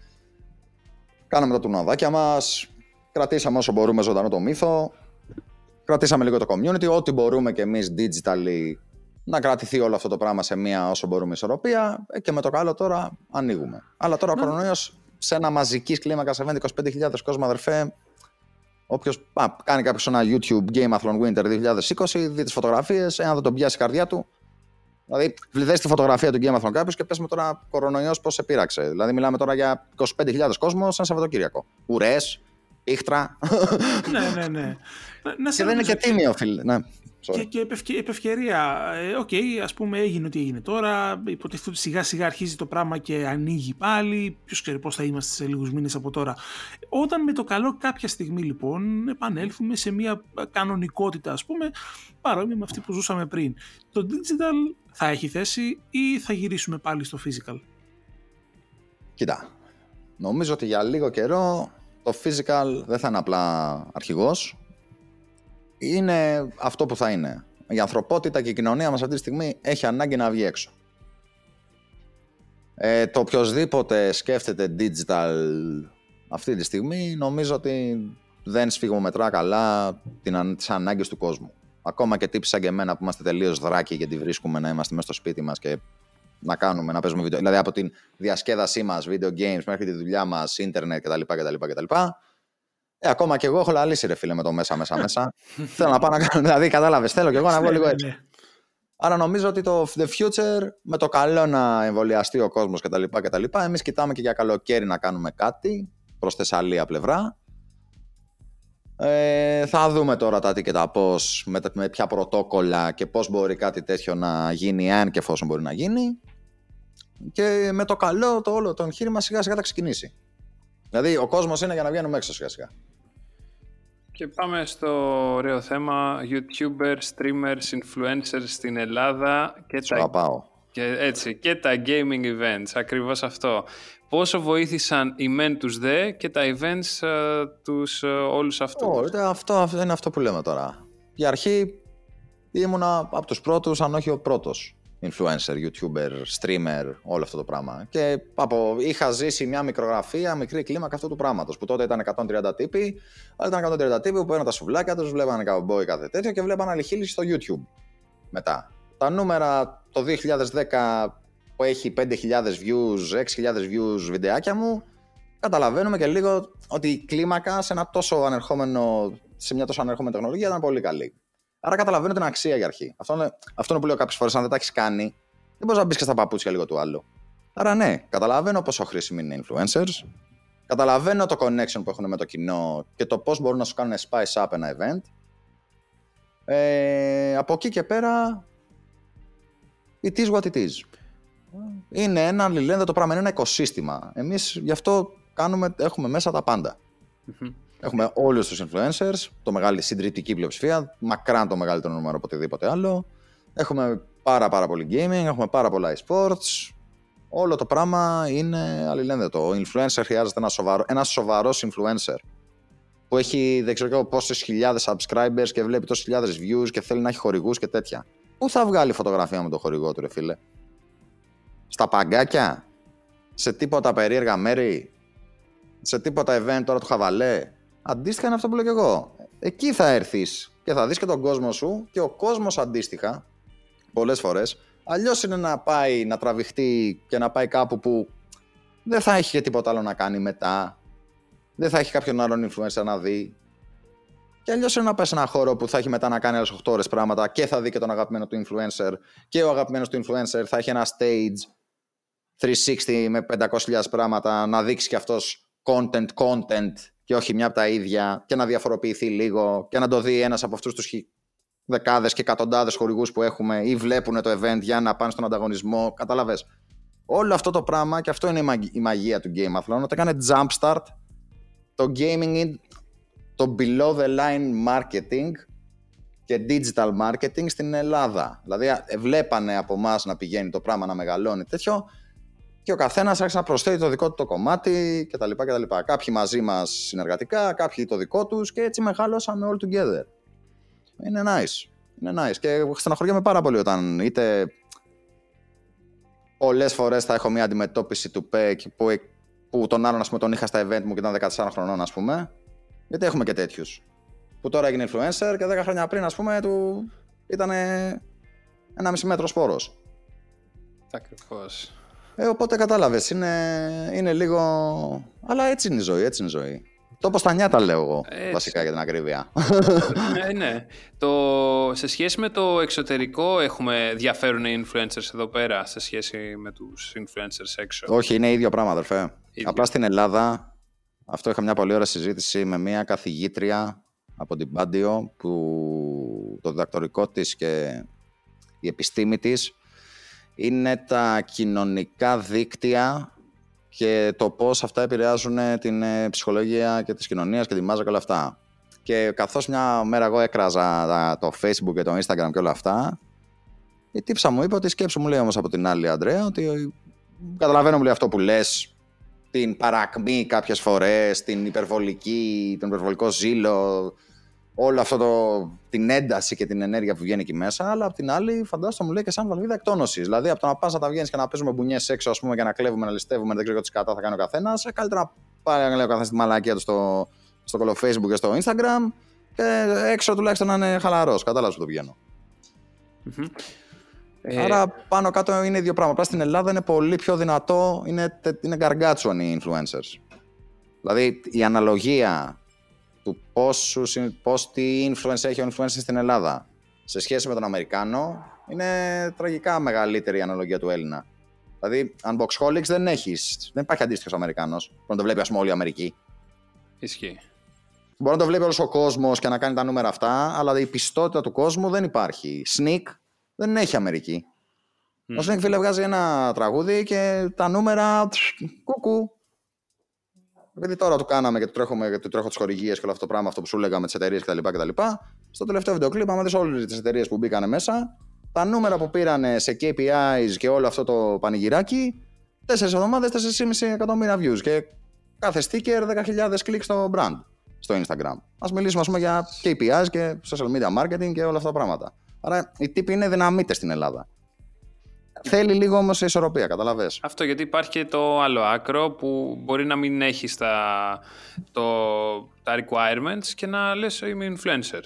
Κάναμε τα τουρναδάκια μας. Κρατήσαμε όσο μπορούμε ζωντανό το μύθο. Κρατήσαμε λίγο το community. Ό,τι μπορούμε και εμείς digitally να κρατηθεί όλο αυτό το πράγμα σε μια όσο μπορούμε ισορροπία. Ε, και με το καλό τώρα ανοίγουμε. Αλλά τώρα ο κορονοϊός σε ένα μαζική κλίμακα σε 25.000 κόσμο, αδερφέ, Όποιος κάνει κάποιο ένα YouTube Game Athlon Winter 2020, δει τις φωτογραφίες, εάν δεν τον πιάσει η καρδιά του. Δηλαδή, βλέπει τη φωτογραφία του Game Athlon κάποιος και πες με τώρα κορονοϊός πώς σε πείραξε. Δηλαδή, μιλάμε τώρα για 25.000 κόσμο ένα Σαββατοκύριακο. Ουρές, πήχτρα. ναι, ναι, ναι. Να και δεν είναι και τίμιο, φίλε. Ναι. Και, και επ' ευκαιρία. Ε, OK, okay, ας πούμε έγινε ό,τι έγινε τώρα. Υποτίθεται ότι σιγά σιγά αρχίζει το πράγμα και ανοίγει πάλι. Ποιος ξέρει πώς θα είμαστε σε λίγους μήνες από τώρα. Όταν με το καλό κάποια στιγμή λοιπόν επανέλθουμε σε μια κανονικότητα, ας πούμε, παρόμοια με αυτή που ζούσαμε πριν. Το digital θα έχει θέση ή θα γυρίσουμε πάλι στο physical; Κοίτα, νομίζω ότι για λίγο καιρό το physical δεν θα είναι απλά αρχηγός, είναι αυτό που θα είναι. Η ανθρωπότητα και η κοινωνία μας αυτή τη στιγμή έχει ανάγκη να βγει έξω. Ε, το οποιοδήποτε σκέφτεται digital αυτή τη στιγμή νομίζω ότι δεν σφιγμομετρά καλά τις ανάγκες του κόσμου. Ακόμα και τύποι σαν και εμένα που είμαστε τελείως δράκοι γιατί βρίσκουμε να είμαστε μέσα στο σπίτι μας και να κάνουμε, να παίζουμε βίντεο. Δηλαδή από την διασκέδασή μας, video games, μέχρι τη δουλειά μας, ίντερνετ κτλ. κτλ, κτλ. Ε, ακόμα και εγώ έχω λαλήσει ρε φίλε με το μέσα μέσα μέσα. θέλω να πάω να κάνω, δηλαδή κατάλαβες, θέλω και εγώ να βγω λίγο έτσι. Ναι. Άρα νομίζω ότι το the future με το καλό να εμβολιαστεί ο κόσμος κτλ. κτλ. Εμείς κοιτάμε και για καλοκαίρι να κάνουμε κάτι προς Θεσσαλία πλευρά. Ε, θα δούμε τώρα τα τι και τα πώς, με, με ποια πρωτόκολλα και πώς μπορεί κάτι τέτοιο να γίνει, αν και εφόσον μπορεί να γίνει. Και με το καλό το όλο το εγχείρημα σιγά σιγά θα ξεκινήσει. Δηλαδή ο κόσμος είναι για να βγαίνουμε έξω σιγά σιγά. Και πάμε στο ωραίο θέμα YouTubers, streamers, influencers στην Ελλάδα και τα, και, έτσι, και τα gaming events, ακριβώς αυτό. Πόσο βοήθησαν οι μεν τους δε και τα events uh, τους uh, όλους αυτούς; Oh, αυτό, αυτό είναι αυτό που λέμε τώρα. Για αρχή ήμουνα από τους πρώτους, αν όχι ο πρώτος influencer, youtuber, streamer, όλο αυτό το πράγμα. Και από, είχα ζήσει μια μικρογραφία, μικρή κλίμακα αυτού του πράγματος. Που τότε ήταν 130 τύποι, αλλά ήταν 130 τύποι που παίρναν τα σουβλάκια τους, βλέπανε καουμπόι κάθε τέτοιο και βλέπανε αληχήλυση στο YouTube. Μετά. Τα νούμερα το 2010 που έχει 5.000 views, 6.000 views βιντεάκια μου, καταλαβαίνουμε και λίγο ότι η κλίμακα σε, ένα τόσο ανερχόμενο, σε μια τόσο ανερχόμενη τεχνολογία ήταν πολύ καλή. Άρα καταλαβαίνω την αξία για αρχή. Αυτό είναι, αυτό είναι που λέω κάποιες φορές. Αν δεν τα έχεις κάνει, δεν μπορείς να μπεις και στα παπούτσια λίγο του άλλου. Άρα ναι, καταλαβαίνω πόσο χρήσιμοι είναι οι influencers. Καταλαβαίνω το connection που έχουν με το κοινό και το πώς μπορούν να σου κάνουν spice up ένα event. Ε, από εκεί και πέρα, it is what it is. Είναι ένα το πράγμα, είναι ένα οικοσύστημα. Εμείς γι' αυτό κάνουμε, έχουμε μέσα τα παντα Έχουμε όλους τους influencers, το μεγάλη συντριπτική πλειοψηφία, μακράν το μεγαλύτερο νούμερο από οτιδήποτε άλλο. Έχουμε πάρα πάρα πολύ gaming, έχουμε πάρα πολλά e-sports. Όλο το πράγμα είναι αλληλένδετο. Ο influencer χρειάζεται ένα σοβαρό, ένας σοβαρός influencer που έχει δεν ξέρω πόσες χιλιάδες subscribers και βλέπει τόσες χιλιάδες views και θέλει να έχει χορηγούς και τέτοια. Πού θα βγάλει φωτογραφία με τον χορηγό του, ρε φίλε; Στα παγκάκια, σε τίποτα περίεργα μέρη, σε τίποτα event τώρα του χαβαλέ, Αντίστοιχα είναι αυτό που λέω και εγώ. Εκεί θα έρθεις και θα δεις και τον κόσμο σου και ο κόσμος αντίστοιχα, πολλές φορές, αλλιώς είναι να πάει να τραβηχτεί και να πάει κάπου που δεν θα έχει και τίποτα άλλο να κάνει μετά. Δεν θα έχει κάποιον άλλον influencer να δει. Και αλλιώς είναι να πάει σε ένα χώρο που θα έχει μετά να κάνει άλλες 8 ώρες πράγματα και θα δει και τον αγαπημένο του influencer. Και ο αγαπημένος του influencer θα έχει ένα stage 360 με 500.000 πράγματα να δείξει και αυτός content, content και όχι μια από τα ίδια και να διαφοροποιηθεί λίγο και να το δει ένας από αυτούς τους δεκάδες και εκατοντάδες χορηγούς που έχουμε ή βλέπουν το event για να πάνε στον ανταγωνισμό, κατάλαβες. Όλο αυτό το πράγμα και αυτό είναι η μαγεία του Game Athlon, όταν έκανε jumpstart το gaming, το below the line marketing και digital marketing στην Ελλάδα. Δηλαδή βλέπανε από εμάς να πηγαίνει το πράγμα να μεγαλώνει τέτοιο και ο καθένας άρχισε να προσθέτει το δικό του το κομμάτι κτλ. κτλ. Κάποιοι μαζί μας συνεργατικά, κάποιοι το δικό τους και έτσι μεγάλωσαμε all together. Είναι nice. Είναι nice. Και στεναχωριέμαι πάρα πολύ όταν είτε πολλές φορές θα έχω μια αντιμετώπιση του ΠΕΚ που, που τον άλλον πούμε, τον είχα στα event μου και ήταν 14 χρονών, ας πούμε. Γιατί έχουμε και τέτοιους. Που τώρα έγινε influencer και 10 χρόνια πριν, ας πούμε, του ήταν ένα μισή μέτρο σπόρος. Ακριβώς. Ε, οπότε κατάλαβες, είναι, είναι λίγο... Αλλά έτσι είναι η ζωή, έτσι είναι η ζωή. Το πως τα νιάτα λέω εγώ, βασικά για την ακρίβεια. Ναι, ναι. Το, σε σχέση με το εξωτερικό έχουμε διαφέρουν οι influencers εδώ πέρα σε σχέση με τους influencers έξω; Όχι, είναι ίδιο πράγμα αδερφέ. Απλά στην Ελλάδα, αυτό είχα μια πολύ ωραία συζήτηση με μια καθηγήτρια από την Πάντιο που το διδακτορικό της και η επιστήμη της είναι τα κοινωνικά δίκτυα και το πώς αυτά επηρεάζουν την ε, ψυχολογία και της κοινωνίας και τη μάζα και όλα αυτά. Και καθώς μια μέρα εγώ έκραζα το facebook και το instagram και όλα αυτά, η τύψα μου είπε ότι σκέψου μου λέει όμως από την άλλη Αντρέα ότι καταλαβαίνω μου λέει αυτό που λες την παρακμή κάποιες φορές, την υπερβολική, τον υπερβολικό ζήλο, όλο αυτό το, την ένταση και την ενέργεια που βγαίνει εκεί μέσα, αλλά απ' την άλλη φαντάζομαι μου λέει και σαν βαλβίδα εκτόνωσης. Δηλαδή από το να πας να τα βγαίνεις και να παίζουμε μπουνιές έξω, ας πούμε, για να κλέβουμε, να ληστεύουμε, δεν ξέρω τι κατά θα κάνει ο καθένας, ε, καλύτερα να πάει να λέει ο καθένας τη μαλακία του στο, στο κολο Facebook και στο Instagram και έξω τουλάχιστον να είναι χαλαρός. Κατάλαβες που το πηγαίνω. Ε... Άρα πάνω κάτω είναι δύο πράγματα. στην Ελλάδα είναι πολύ πιο δυνατό, είναι, είναι γκαργκάτσουαν οι influencers. Δηλαδή η αναλογία του πόσου, πώς τι influence έχει ο influencer στην Ελλάδα σε σχέση με τον Αμερικάνο είναι τραγικά μεγαλύτερη η αναλογία του Έλληνα. Δηλαδή, Unboxholics δεν έχεις. Δεν υπάρχει αντίστοιχος Αμερικάνος που να το βλέπει, ας πούμε, όλη η Αμερική. Ισχύει. Μπορεί να το βλέπει όλος ο κόσμος και να κάνει τα νούμερα αυτά, αλλά η πιστότητα του κόσμου δεν υπάρχει. Sneak δεν έχει Αμερική. Mm. Ο Sneak φίλε βγάζει ένα τραγούδι και τα νούμερα. Κουκού. Επειδή τώρα το κάναμε και το τρέχουμε και το τρέχω τις χορηγίες και όλο αυτό το πράγμα, αυτό που σου λέγαμε τις εταιρείες κτλ, κτλ. Στο τελευταίο βίντεο κλειπ, άμα δεις όλες τις εταιρείες που μπήκαν μέσα, τα νούμερα που πήραν σε KPIs και όλο αυτό το πανηγυράκι, 4 εβδομάδες 4,5 εκατομμύρια views και κάθε sticker 10.000 κλικ στο brand στο Instagram. Α μιλήσουμε, ας πούμε, για KPIs και social media marketing και όλα αυτά τα πράγματα. Άρα οι τύποι είναι δυναμίτες στην Ελλάδα. Θέλει λίγο όμως ισορροπία, καταλαβέ. Αυτό γιατί υπάρχει και το άλλο άκρο που μπορεί να μην έχεις τα, το, τα requirements και να λες είμαι influencer.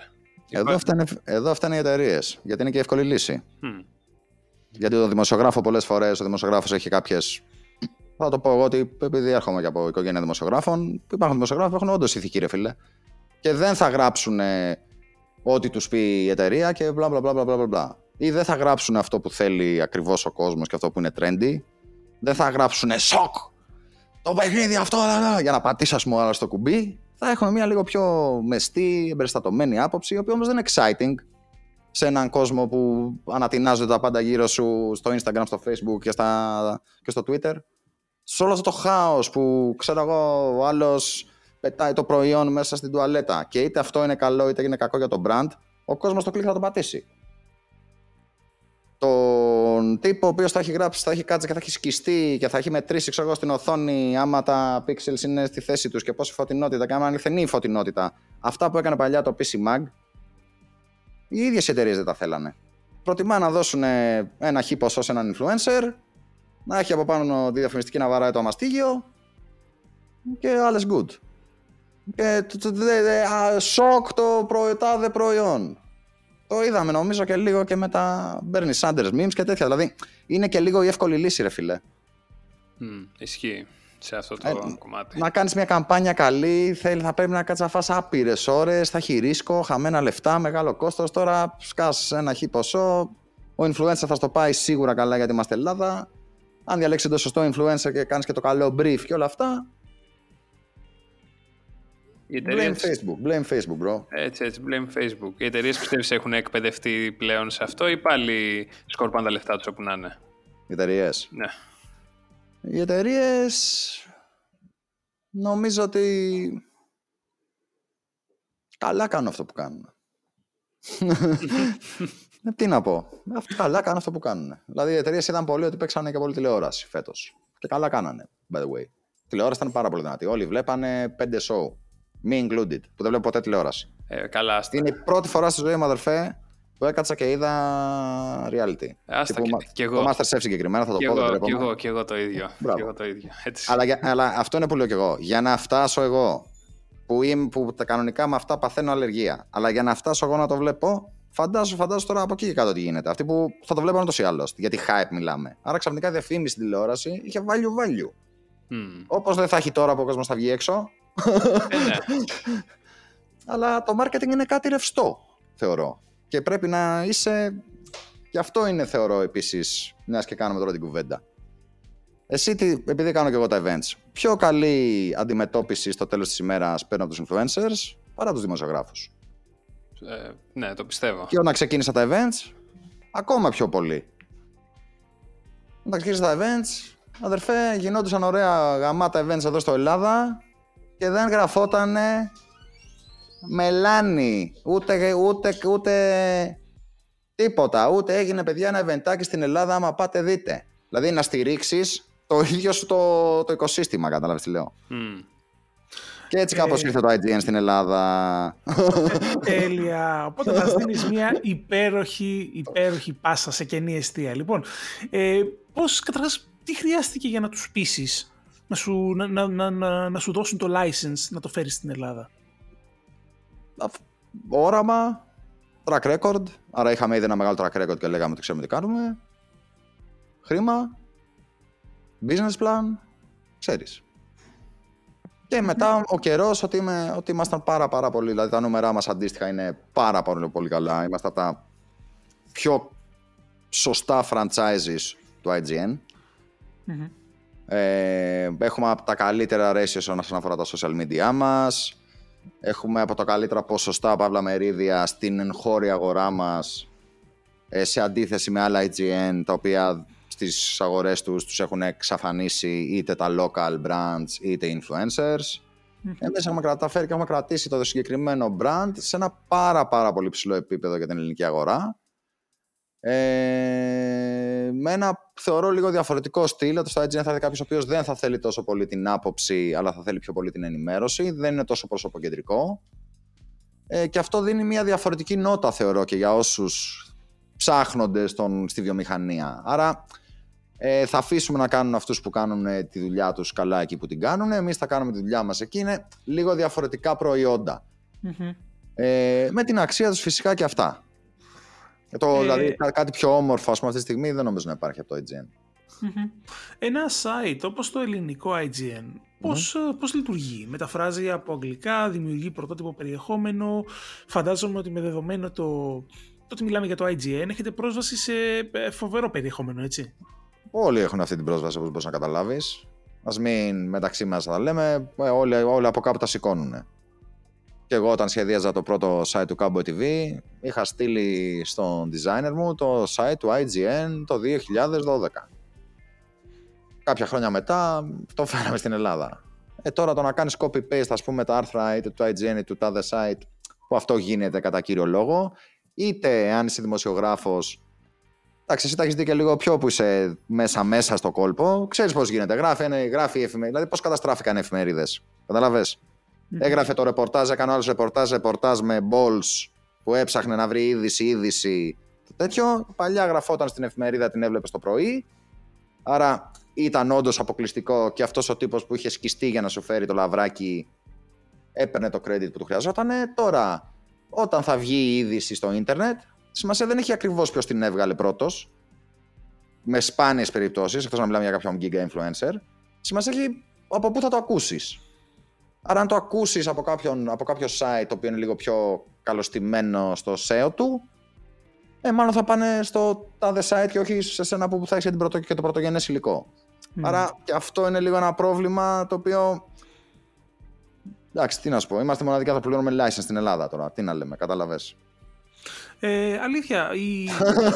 Εδώ φτάνε, εδώ φτάνε οι εταιρείες, γιατί είναι και εύκολη λύση. Mm. Γιατί το δημοσιογράφο πολλές φορές ο δημοσιογράφος έχει κάποιες. Θα το πω εγώ ότι επειδή έρχομαι και από οικογένεια δημοσιογράφων, υπάρχουν δημοσιογράφοι που έχουν όντως ηθική, ρε φίλε. Και δεν θα γράψουν ό,τι τους πει η εταιρεία και μπλα μπλα μπλα μπλα μπλα ή δεν θα γράψουν αυτό που θέλει ακριβώς ο κόσμος και αυτό που είναι trendy. Δεν θα γράψουν σοκ, το παιχνίδι αυτό, για να πατήσει ας πούμε στο κουμπί. Θα έχουμε μια λίγο πιο μεστή, εμπεριστατωμένη άποψη, η οποία όμως δεν είναι exciting σε έναν κόσμο που ανατινάζονται τα πάντα γύρω σου στο Instagram, στο Facebook και, στα, και στο Twitter. Σε όλο αυτό το χάος που ξέρω εγώ ο άλλος πετάει το προϊόν μέσα στην τουαλέτα και είτε αυτό είναι καλό είτε είναι κακό για το brand, ο κόσμος το κλικ θα το πατήσει τον τύπο ο οποίος θα έχει γράψει, θα έχει κάτσει και θα έχει σκιστεί και θα έχει μετρήσει ξέρω, στην οθόνη άμα τα pixels είναι στη θέση τους και πόση φωτεινότητα και άμα είναι αληθινή η φωτεινότητα. Αυτά που έκανε παλιά το PC Mag, οι ίδιες εταιρείες δεν τα θέλανε. Προτιμά να δώσουν ένα χι ποσό σε έναν influencer, να έχει από πάνω τη διαφημιστική να βαράει το αμαστίγιο και alles good. Και σοκ το τάδε προϊόν. Το είδαμε νομίζω και λίγο και με τα Bernie Sanders memes και τέτοια. Δηλαδή είναι και λίγο η εύκολη λύση, ρε φιλέ. Mm, ισχύει σε αυτό το ε, κομμάτι. Να κάνεις μια καμπάνια καλή, θέλει, θα πρέπει να κάτσεις να φας άπειρες ώρες, θα έχει ρίσκο, χαμένα λεφτά, μεγάλο κόστος. Τώρα σκάς ένα χι ποσό. Ο influencer θα στο πάει σίγουρα καλά γιατί είμαστε Ελλάδα. Αν διαλέξεις το σωστό influencer και κάνεις και το καλό brief και όλα αυτά, Blame Facebook, blame Facebook, bro. Έτσι, έτσι, blame Facebook. Οι εταιρείες πιστεύεις έχουν εκπαιδευτεί πλέον σε αυτό ή πάλι σκορπάνε τα λεφτά τους όπου να είναι; Οι εταιρείες. Ναι. Οι εταιρείες. Νομίζω ότι. Καλά κάνουν αυτό που κάνουν. Ε, τι να πω. Αυτό, καλά κάνουν αυτό που κάνουν. Δηλαδή οι εταιρείες ήταν πολύ ότι παίξανε και πολύ τηλεόραση φέτος. Και καλά κάνανε, by the way. τηλεόραση ήταν πάρα πολύ δυνατή. Όλοι βλέπανε πέντε show. Me included, που δεν βλέπω ποτέ τηλεόραση. Ε, καλά, άστα. Είναι η πρώτη φορά στη ζωή μου, αδερφέ, που έκατσα και είδα reality. Άστα και, και εγώ. Το Masterchef συγκεκριμένα θα το και πω. Εγώ, και, εγώ, και εγώ το ίδιο. Και εγώ το ίδιο. Έτσι. Αλλά, αλλά αυτό είναι που λέω και εγώ. Για να φτάσω εγώ, που, είμαι, που τα κανονικά με αυτά παθαίνω αλλεργία, αλλά για να φτάσω εγώ να το βλέπω, φαντάζω, φαντάζω τώρα από εκεί και κάτω τι γίνεται. Αυτοί που θα το βλέπουν ούτως ή άλλως. Γιατί hype μιλάμε. Άρα ξαφνικά διαφήμιση στην τηλεόραση είχε value value. Mm. Όπως δεν θα έχει τώρα που ο κόσμος θα βγει έξω, ε, ναι. Αλλά το marketing είναι κάτι ρευστό, θεωρώ. Και πρέπει να είσαι. Γι' αυτό είναι, θεωρώ, επίσης, μιας και κάνουμε τώρα την κουβέντα. Εσύ, τι, επειδή κάνω και εγώ τα events, πιο καλή αντιμετώπιση στο τέλος της ημέρας παίρνω από τους influencers παρά τους δημοσιογράφους; Ε, ναι, το πιστεύω. Και όταν ξεκίνησα τα events, ακόμα πιο πολύ. Όταν ξεκίνησα τα events, αδερφέ, γινόντουσαν ωραία γαμάτα events εδώ στο Ελλάδα και δεν γραφότανε μελάνι, ούτε, ούτε, ούτε τίποτα, ούτε έγινε παιδιά ένα eventάκι στην Ελλάδα άμα πάτε δείτε. Δηλαδή να στηρίξεις το ίδιο σου το, το οικοσύστημα, κατάλαβες τι λέω. Mm. Και έτσι κάπως ε... ήρθε το IGN στην Ελλάδα. Τέλεια. Οπότε μας δίνεις μια υπέροχη, υπέροχη πάσα σε κενή αιστεία. Λοιπόν, ε, πώς καταρχάς, τι χρειάστηκε για να τους πείσεις να σου, να, να, να, να, σου δώσουν το license να το φέρεις στην Ελλάδα. Όραμα, track record. Άρα είχαμε ήδη ένα μεγάλο track record και λέγαμε ότι ξέρουμε τι κάνουμε. Χρήμα, business plan, ξέρεις. Και μετά ο καιρός ότι, ότι ήμασταν πάρα, πάρα πολύ. Δηλαδή τα νούμερά μας αντίστοιχα είναι πάρα, πάρα πολύ καλά. Είμαστε από τα πιο σωστά franchises του IGN. Ε, έχουμε από τα καλύτερα ratios όσον αφορά τα social media μας. Έχουμε από τα καλύτερα ποσοστά παύλα μερίδια στην εγχώρια αγορά μας ε, σε αντίθεση με άλλα IGN τα οποία στις αγορές τους τους έχουν εξαφανίσει είτε τα local brands είτε influencers. Mm-hmm. Εμείς έχουμε καταφέρει και έχουμε κρατήσει το συγκεκριμένο brand σε ένα πάρα πάρα πολύ ψηλό επίπεδο για την ελληνική αγορά. Ε, με ένα θεωρώ λίγο διαφορετικό στυλ. Ότι στο IGN θα έρθει κάποιος ο οποίος δεν θα θέλει τόσο πολύ την άποψη, αλλά θα θέλει πιο πολύ την ενημέρωση. Δεν είναι τόσο προσωποκεντρικό. Ε, και αυτό δίνει μια διαφορετική νότα, θεωρώ, και για όσους ψάχνονται στον, στη βιομηχανία. Άρα ε, θα αφήσουμε να κάνουν αυτούς που κάνουν ε, τη δουλειά τους καλά εκεί που την κάνουν. Εμείς θα κάνουμε τη δουλειά μας εκεί. Είναι λίγο διαφορετικά Ε, με την αξία τους φυσικά και αυτά. Ε, το, ε... Δηλαδή κάτι πιο όμορφο ας πούμε, αυτή τη στιγμή δεν νομίζω να υπάρχει από το IGN. Ένα site όπως το ελληνικό IGN πώς, mm πώς λειτουργεί, μεταφράζει από αγγλικά, δημιουργεί πρωτότυπο περιεχόμενο, φαντάζομαι ότι με δεδομένο το, το ότι μιλάμε για το IGN έχετε πρόσβαση σε φοβερό περιεχόμενο, έτσι. Όλοι έχουν αυτή την πρόσβαση όπως μπορείς να καταλάβεις. Ας μην μεταξύ μας τα λέμε, ε, όλοι, όλοι από κάπου τα σηκώνουν. Και εγώ όταν σχεδίαζα το πρώτο site του Cowboy TV, είχα στείλει στον designer μου το site του IGN το 2012. Κάποια χρόνια μετά το φέραμε στην Ελλάδα. Ε, τώρα το να κάνεις copy-paste ας πούμε τα άρθρα είτε του IGN είτε του τάδε site που αυτό γίνεται κατά κύριο λόγο είτε αν είσαι δημοσιογράφος Εντάξει, εσύ τα έχεις δει και λίγο πιο που είσαι μέσα μέσα στο κόλπο. Ξέρεις πώς γίνεται. Γράφει, είναι, γράφει η εφημερίδα. Δηλαδή, πώς καταστράφηκαν οι εφημερίδες. Καταλαβέ. Mm. Έγραφε το ρεπορτάζ, έκανε άλλος ρεπορτάζ, ρεπορτάζ με balls που έψαχνε να βρει είδηση, είδηση. Τέτοιο. Παλιά γραφόταν στην εφημερίδα, την έβλεπες το πρωί. Άρα ήταν όντως αποκλειστικό και αυτός ο τύπος που είχε σκιστεί για να σου φέρει το λαβράκι έπαιρνε το credit που του χρειαζόταν. Τώρα, όταν θα βγει η είδηση στο ίντερνετ, σημασία δεν έχει ακριβώς ποιος την έβγαλε πρώτος. Με σπάνιες περιπτώσεις, εκτός να μιλάμε για κάποιον giga influencer. Σημασία έχει από πού θα το ακούσεις. Άρα, αν το ακούσεις από, από κάποιο site το οποίο είναι λίγο πιο καλωστημένο στο SEO του, ε, μάλλον θα πάνε στο τάδε site και όχι σε ένα που θα έχει και το πρωτογενές υλικό. Mm. Άρα και αυτό είναι λίγο ένα πρόβλημα το οποίο. Εντάξει, τι να σου πω. Είμαστε μοναδικά θα πληρώνουμε license στην Ελλάδα τώρα. Τι να λέμε, κατάλαβες. Ε, αλήθεια, η,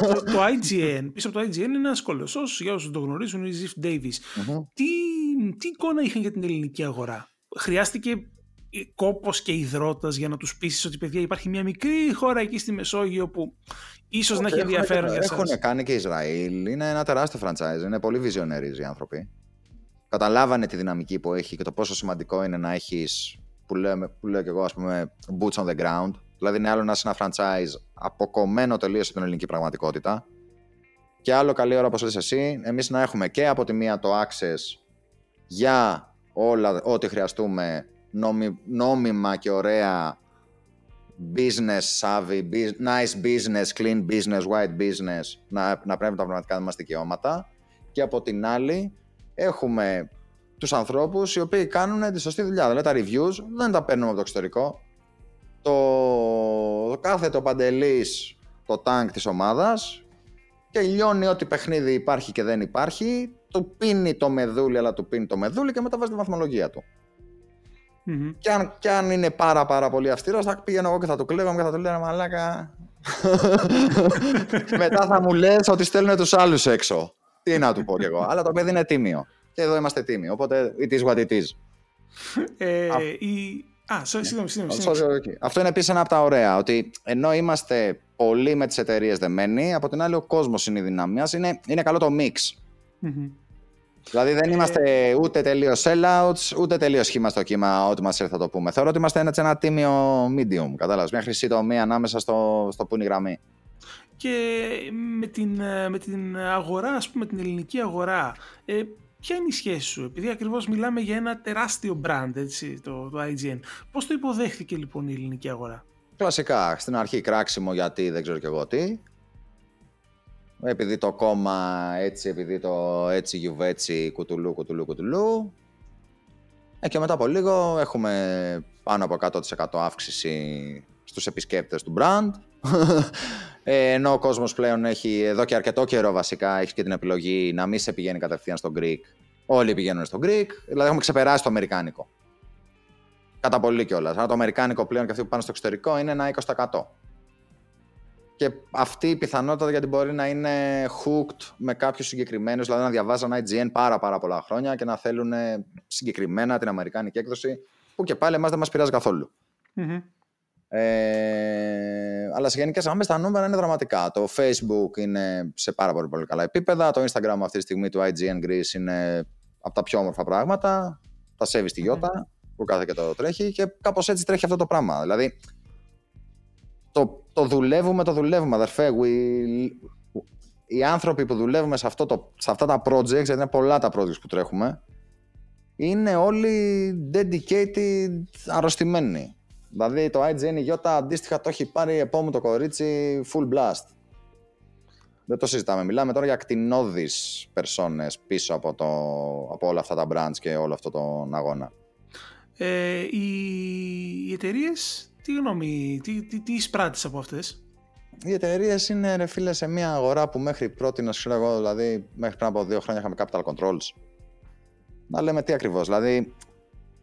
το, το, IGN, πίσω από το IGN είναι ένας κολοσσός, για όσους το γνωρίζουν, η Ziff Davis. Τι, τι εικόνα είχαν για την ελληνική αγορά, Χρειάστηκε κόπος και υδρότας για να τους πείσει ότι παιδιά υπάρχει μια μικρή χώρα εκεί στη Μεσόγειο που ίσως να έχει ενδιαφέρον για εσάς. Έχουν κάνει και Ισραήλ. Είναι ένα τεράστιο franchise. Είναι πολύ visionaries οι άνθρωποι. Καταλάβανε τη δυναμική που έχει και το πόσο σημαντικό είναι να έχεις, που, που λέω και εγώ, ας πούμε, boots on the ground Δηλαδή είναι άλλο να είσαι ένα franchise αποκομμένο τελείως από την ελληνική πραγματικότητα. Και άλλο καλή ώρα όπως λες εσύ, εμείς να έχουμε και από τη μία το access για όλα ό,τι χρειαστούμε νόμιμα και ωραία business savvy, nice business, clean business, white business, να, να πρέπει τα πραγματικά μας δικαιώματα. Και από την άλλη έχουμε τους ανθρώπους οι οποίοι κάνουν τη σωστή δουλειά. Δηλαδή τα reviews δεν τα παίρνουμε από το εξωτερικό, το, κάθε το παντελής το τάγκ της ομάδας και λιώνει ό,τι παιχνίδι υπάρχει και δεν υπάρχει, του πίνει το μεδούλι αλλά του πίνει το μεδούλι και μετά βάζει τη βαθμολογία του. Mm-hmm. Και, αν, και αν είναι πάρα πάρα πολύ αυστηρός θα πήγαινε εγώ και θα το κλέβαμε και θα του λέω μαλάκα μετά θα μου λες ότι στέλνουν τους άλλους έξω τι να του πω κι εγώ αλλά το παιδί είναι τίμιο και εδώ είμαστε τίμοι οπότε it is what it is ε, η... Α, συγγνώμη, συγγνώμη. Αυτό είναι επίσης ένα από τα ωραία. Ότι ενώ είμαστε πολύ με τις εταιρείες δεμένοι, από την άλλη ο κόσμος είναι η δυναμία. Είναι, είναι καλό το mix. Mm-hmm. Δηλαδή δεν ε, είμαστε ούτε τελείως sellouts, ούτε τελείως σχήμα στο κύμα, ό,τι μας έρθει θα το πούμε. Θεωρώ ότι είμαστε ένα, ένα τίμιο medium. Κατάλαβες. Μια χρυσή τομή ανάμεσα στο, στο που είναι η γραμμή. Και με την, με την αγορά, ας πούμε, την ελληνική αγορά, ε, ποια είναι η σχέση σου, επειδή ακριβώς μιλάμε για ένα τεράστιο brand, έτσι, το, το IGN. Πώς το υποδέχθηκε λοιπόν η ελληνική αγορά; Κλασικά, στην αρχή κράξιμο γιατί δεν ξέρω και εγώ τι. Επειδή το κόμμα έτσι, επειδή το έτσι γιουβέτσι, κουτουλού, κουτουλού, κουτουλού. Ε, και μετά από λίγο έχουμε πάνω από 100% αύξηση στους επισκέπτες του brand. Ε, ενώ ο κόσμος πλέον έχει εδώ και αρκετό καιρό βασικά έχει και την επιλογή να μην σε πηγαίνει κατευθείαν στο Greek. Όλοι πηγαίνουν στο Greek, δηλαδή έχουμε ξεπεράσει το Αμερικάνικο. Κατά πολύ κιόλας. Αλλά το Αμερικάνικο πλέον και αυτοί που πάνε στο εξωτερικό είναι ένα 20%. Και αυτή η πιθανότητα γιατί μπορεί να είναι hooked με κάποιους συγκεκριμένους, δηλαδή να διαβάζουν IGN πάρα, πάρα πολλά χρόνια και να θέλουν συγκεκριμένα την Αμερικάνικη έκδοση, που και πάλι εμάς δεν μας πειράζει Ε, αλλά σε γενικές γραμμές τα νούμερα είναι δραματικά. Το Facebook είναι σε πάρα πολύ, πολύ καλά επίπεδα. Το Instagram αυτή τη στιγμή του IGN Greece είναι από τα πιο όμορφα πράγματα. Τα σέβει στη γιωτα που κάθε και το τρέχει και κάπως έτσι τρέχει αυτό το πράγμα. Δηλαδή το, το δουλεύουμε, το δουλεύουμε, αδερφέ. We, οι άνθρωποι που δουλεύουμε σε, αυτό το, σε αυτά τα projects, γιατί είναι πολλά τα projects που τρέχουμε, είναι όλοι dedicated, αρρωστημένοι. Δηλαδή το IGN Iota αντίστοιχα το έχει πάρει επόμενο το κορίτσι full blast. Δεν το συζητάμε. Μιλάμε τώρα για ακτινώδεις περσόνες πίσω από, το, από όλα αυτά τα brands και όλο αυτό τον αγώνα. Ε, οι, οι εταιρείε τι γνώμη, τι, τι, τι εισπράττεις από αυτές; Οι εταιρείες είναι ρε φίλε σε μια αγορά που μέχρι πρώτη, να ξέρω εγώ, δηλαδή μέχρι πριν από δύο χρόνια είχαμε capital controls. Να λέμε τι ακριβώς, δηλαδή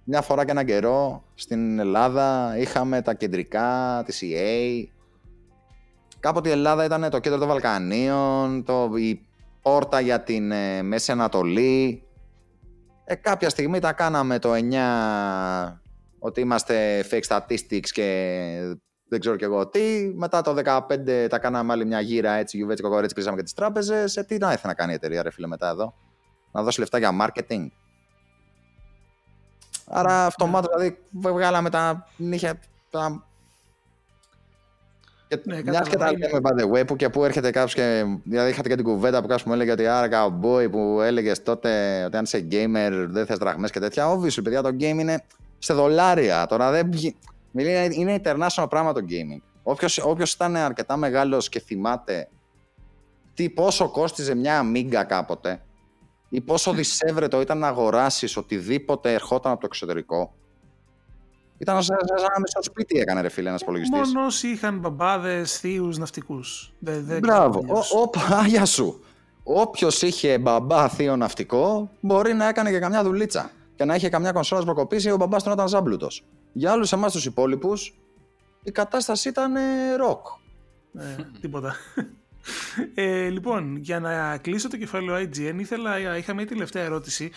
μια φορά και έναν καιρό στην Ελλάδα είχαμε τα κεντρικά της EA. Κάποτε η Ελλάδα ήταν το κέντρο των Βαλκανίων, το, η πόρτα για την ε, Μέση Ανατολή. Ε, κάποια στιγμή τα κάναμε το 9 ότι είμαστε fake statistics και δεν ξέρω κι εγώ τι. Μετά το 15 τα κάναμε άλλη μια γύρα έτσι, γιουβέτσι κοκορέτσι, κλείσαμε και τις τράπεζες. Ε, τι να ήθελε να κάνει η εταιρεία ρε φίλε μετά εδώ. Να δώσει λεφτά για marketing. Άρα αυτομάτως δηλαδή βγάλαμε τα νύχια. Τα... Και ναι, μιας και τα λέμε by the way, που και που έρχεται κάποιος και. Δηλαδή, είχατε και την κουβέντα που κάποιος μου έλεγε ότι άρα καουμπόι που έλεγες τότε ότι αν είσαι gamer δεν θες δραχμές και τέτοια. Obviously, παιδιά, το game είναι σε δολάρια. Τώρα δεν. Είναι international πράγμα το gaming. Όποιος ήταν αρκετά μεγάλος και θυμάται τι πόσο κόστιζε μια Amiga κάποτε, ή πόσο δυσέβρετο ήταν να αγοράσεις οτιδήποτε ερχόταν από το εξωτερικό. Ήταν σαν ένα μισό σπίτι έκανε ρε φίλε ένας υπολογιστής. Μόνο όσοι είχαν μπαμπάδες, θείους, ναυτικούς. Μπράβο. Άγια σου. Όποιος είχε μπαμπά θείο ναυτικό, μπορεί να έκανε και καμιά δουλίτσα. Και να είχε καμιά κονσόλα προκοπήσει, ο μπαμπάς του να ήταν ζάμπλουτος. Για όλους εμάς τους υπόλοιπους, η κατάσταση ήταν ροκ. Ε, τίποτα. Ε, λοιπόν, για να κλείσω το κεφάλαιο IGN, ήθελα, είχα μια τελευταία ερώτηση.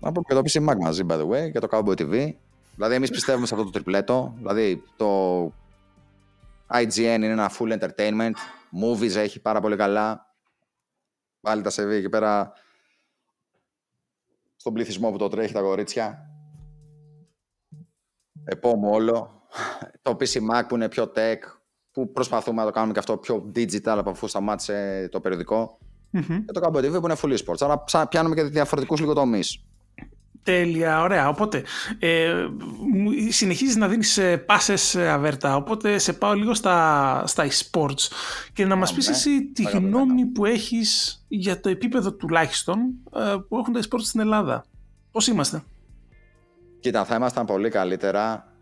Από και το PC Mac μαζί, by the way, και το Cowboy TV. Δηλαδή, εμείς πιστεύουμε σε αυτό το τριπλέτο. Δηλαδή, το IGN είναι ένα full entertainment. Movies έχει πάρα πολύ καλά. Πάλι τα σεβεί εκεί πέρα στον πληθυσμό που το τρέχει τα κορίτσια. Επόμενο όλο. Το PC Mac που είναι πιο tech, που προσπαθούμε να το κάνουμε και αυτό πιο digital από αφού σταμάτησε το περιοδικό. Mm-hmm. Και το Cowboy TV που είναι full sports. Άρα πιάνουμε και διαφορετικούς λίγο τομεί. Τέλεια, ωραία. Οπότε, ε, συνεχίζεις να δίνεις ε, πάσες ε, αβέρτα, οπότε σε πάω λίγο στα, στα e-sports και να μας πεις εσύ τη γνώμη που έχεις για το επίπεδο τουλάχιστον ε, που έχουν τα e-sports στην Ελλάδα. Πώς είμαστε; Κοίτα, θα ήμασταν πολύ καλύτερα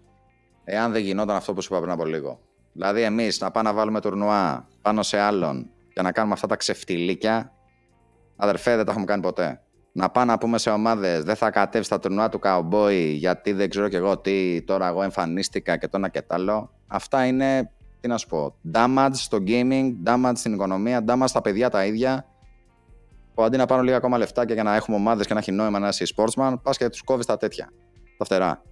εάν δεν γινόταν αυτό που σου είπα πριν από λίγο. Δηλαδή, εμείς να πάμε να βάλουμε τουρνουά πάνω σε άλλον και να κάνουμε αυτά τα ξεφτιλίκια, αδερφέ, δεν τα έχουμε κάνει ποτέ. Να πάω να πούμε σε ομάδες, δεν θα κατέβεις στα τουρνουά του Cowboy γιατί δεν ξέρω κι εγώ τι, τώρα εγώ εμφανίστηκα και το ένα και το άλλο. Αυτά είναι, τι να σου πω, damage στο gaming, damage στην οικονομία, damage στα παιδιά τα ίδια. Που αντί να πάρουν λίγα ακόμα λεφτά και για να έχουμε ομάδες και να έχει νόημα να είσαι sportsman, πας και τους κόβεις τα τέτοια. Τα φτερά.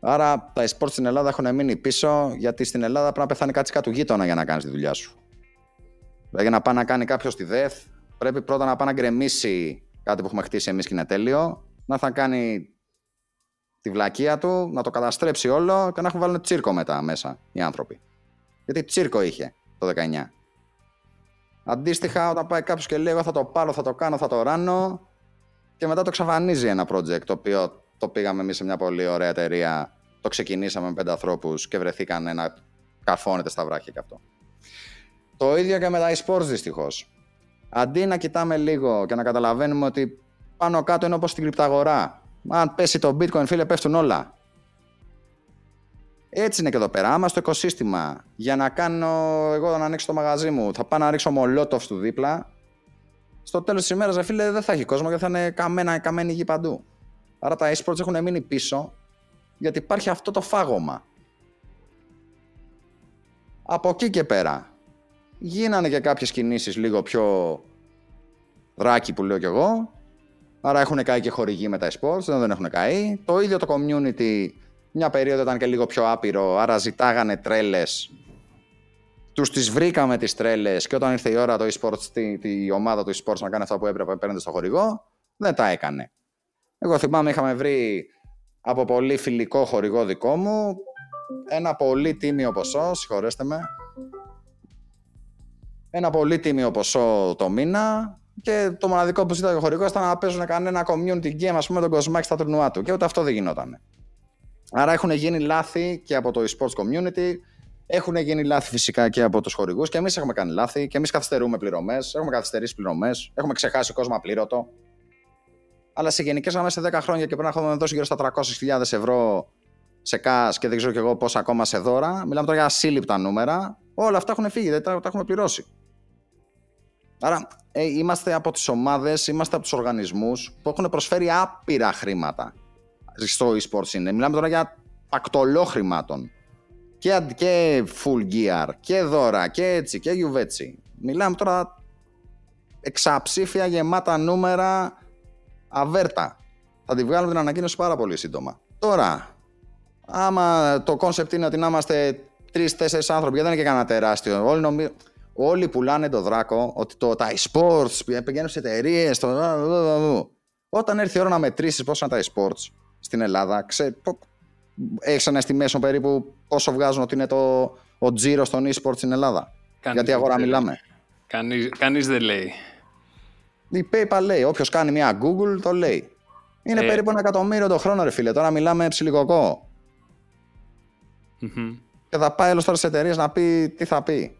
Άρα τα e-sports στην Ελλάδα έχουν μείνει πίσω γιατί στην Ελλάδα πρέπει να πεθάνει κάτι κάτω γείτονα για να κάνεις τη δουλειά σου. Δηλαδή για να πάει να κάνει κάποιος τη ΔΕΘ, πρέπει πρώτα να πάει να γκρεμίσει κάτι που έχουμε χτίσει εμείς και είναι τέλειο, να θα κάνει τη βλακεία του, να το καταστρέψει όλο και να έχουν βάλει τσίρκο μετά μέσα οι άνθρωποι. Γιατί τσίρκο είχε το 19. Αντίστοιχα, όταν πάει κάποιος και λέει: Εγώ θα το πάρω, θα το κάνω, θα το ράνω, και μετά το εξαφανίζει ένα project το οποίο το πήγαμε εμείς σε μια πολύ ωραία εταιρεία. Το ξεκινήσαμε με πέντε ανθρώπους και βρεθήκαν να καρφώνεται στα βράχια και αυτό. Το ίδιο και με τα e-sports δυστυχώς. Αντί να κοιτάμε λίγο και να καταλαβαίνουμε ότι πάνω κάτω είναι όπως στην κρυπταγορά. Αν πέσει το bitcoin, φίλε, πέφτουν όλα. Έτσι είναι και εδώ πέρα. Άμα στο οικοσύστημα για να κάνω εγώ να ανοίξω το μαγαζί μου, θα πάω να ρίξω μολότοφ του δίπλα. Στο τέλος της ημέρας, φίλε, δεν θα έχει κόσμο και θα είναι καμένα, καμένη γη παντού. Άρα τα esports έχουν μείνει πίσω γιατί υπάρχει αυτό το φάγωμα. Από εκεί και πέρα γίνανε και κάποιες κινήσεις λίγο πιο ράκι που λέω κι εγώ. Άρα έχουν καεί και χορηγοί με τα esports, δεν έχουν καεί. Το ίδιο το community μια περίοδο ήταν και λίγο πιο άπειρο, άρα ζητάγανε τρέλες. Τους τις βρήκαμε τις τρέλες και όταν ήρθε η ώρα το esports, τη, ομάδα του esports να κάνει αυτό που έπρεπε παίρνετε στο χορηγό, δεν τα έκανε. Εγώ θυμάμαι είχαμε βρει από πολύ φιλικό χορηγό δικό μου ένα πολύ τίμιο ποσό, συγχωρέστε με, ένα πολύ τίμιο ποσό το μήνα και το μοναδικό που ζήταγε ο χορηγός ήταν να παίζουν κανένα community game, ας πούμε, τον κοσμάκι στα τουρνουά του. Και ούτε αυτό δεν γινόταν. Άρα έχουν γίνει λάθη και από το esports community, έχουν γίνει λάθη φυσικά και από τους χορηγούς και εμείς έχουμε κάνει λάθη και εμείς καθυστερούμε πληρωμές, έχουμε καθυστερήσει πληρωμές, έχουμε ξεχάσει κόσμο απλήρωτο. Αλλά σε γενικές γραμμές σε 10 χρόνια και πρέπει να έχουμε δώσει γύρω στα 300.000 ευρώ σε cash και δεν ξέρω κι εγώ πόσα ακόμα σε δώρα. Μιλάμε τώρα για ασύλληπτα νούμερα. Όλα αυτά έχουν φύγει, δεν τα, τα έχουμε πληρώσει. Άρα ε, είμαστε από τις ομάδες, είμαστε από τους οργανισμούς που έχουν προσφέρει άπειρα χρήματα στο e-sports είναι. Μιλάμε τώρα για πακτολό χρημάτων. Και, και full gear, και δώρα, και έτσι, και γιουβέτσι. Μιλάμε τώρα εξαψήφια γεμάτα νούμερα αβέρτα. Θα τη βγάλουμε την ανακοίνωση πάρα πολύ σύντομα. Τώρα, άμα το concept είναι ότι να είμαστε τρεις-τέσσερις άνθρωποι, γιατί δεν είναι και κανένα τεράστιο. Όλοι, νομι... Όλοι πουλάνε το δράκο ότι το, τα e-sports πηγαίνουν σε εταιρείες. Το... Όταν έρθει η ώρα να μετρήσεις πόσα είναι τα e-sports στην Ελλάδα, ξέ... έχεις ένα estimation περίπου πόσο βγάζουν ότι είναι το, ο τζίρος των e-sports στην Ελλάδα; Κανείς Γιατί αγορά μιλάμε. Κανείς δεν λέει. Η PayPal λέει. Όποιος κάνει μια Google το λέει. Είναι ε... περίπου ένα εκατομμύριο το χρόνο, ρε φίλε. Τώρα μιλάμε ψιλικοκό. Mm-hmm. Και θα πάει άλλο τώρα σε εταιρείες να πει τι θα πει.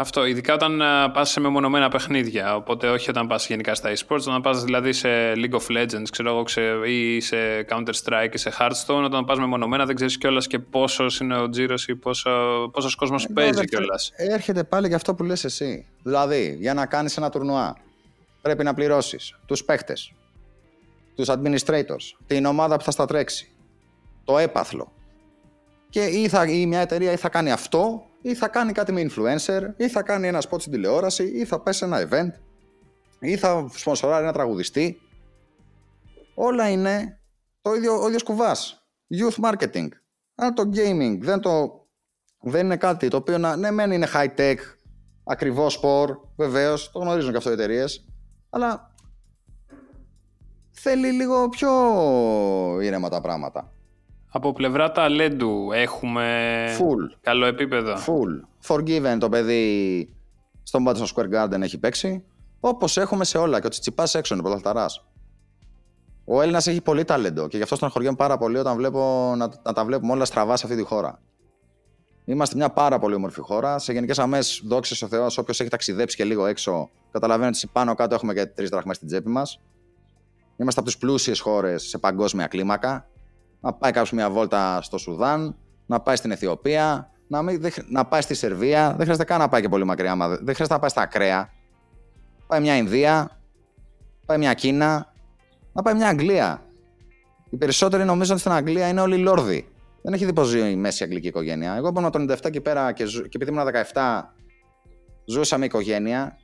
Αυτό, ειδικά όταν πας σε μεμονωμένα παιχνίδια. Οπότε, όχι όταν πας γενικά στα e-sports, όταν πας δηλαδή σε League of Legends, ξέρω εγώ, ή σε Counter-Strike ή σε Hearthstone, όταν πας μεμονωμένα δεν ξέρεις κιόλας και πόσος είναι ο τζίρος ή πόσο κόσμος ε, παίζει κιόλας. Έρχεται πάλι για αυτό που λες εσύ. Δηλαδή, για να κάνεις ένα τουρνουά, πρέπει να πληρώσεις τους παίχτε, τους administrators, την ομάδα που θα στα τρέξει, το έπαθλο. Και ή, θα, ή μια εταιρεία ή θα κάνει αυτό ή θα κάνει κάτι με influencer, ή θα κάνει ένα spot στην τηλεόραση, ή θα πέσει ένα event, ή θα σπονσοράρει ένα τραγουδιστή. Όλα είναι το ίδιο, ο ίδιος κουβάς. Youth marketing. Αν το gaming δεν, το, δεν είναι κάτι το οποίο να, ναι μεν είναι high tech, ακριβό σπορ, βεβαίως, το γνωρίζουν και αυτό οι εταιρείες, αλλά θέλει λίγο πιο ήρεμα τα πράγματα. Από πλευρά ταλέντου έχουμε Full. καλό επίπεδο. Full. Forgiven το παιδί στον Madison Square Garden έχει παίξει. Όπως έχουμε σε όλα. Και ο Τσιτσιπάς έξω είναι πρωταθληταράς. Ο Έλληνας έχει πολύ ταλέντο και γι' αυτό στεναχωριέμαι πάρα πολύ όταν βλέπω να, να τα βλέπουμε όλα στραβά σε αυτή τη χώρα. Είμαστε μια πάρα πολύ όμορφη χώρα. Σε γενικές αμέ, δόξα ο Θεός, όποιος έχει ταξιδέψει και λίγο έξω, καταλαβαίνει ότι πάνω κάτω έχουμε και τρεις δραχμές στην τσέπη μας. Είμαστε από τις πλούσιες χώρες σε παγκόσμια κλίμακα να πάει κάποιος μια βόλτα στο Σουδάν, να πάει στην Αιθιοπία, να, μην, να πάει στη Σερβία. Δεν χρειάζεται καν να πάει και πολύ μακριά. Δεν χρειάζεται να πάει στα ακραία. Πάει μια Ινδία, πάει μια Κίνα, να πάει μια Αγγλία. Οι περισσότεροι νομίζω ότι στην Αγγλία είναι όλοι λόρδοι. Δεν έχει δει πώ ζει η μέση αγγλική οικογένεια. Εγώ ήμουν το 97 εκεί πέρα και, ζου... και επειδή ήμουν 17, ζούσα με οικογένεια.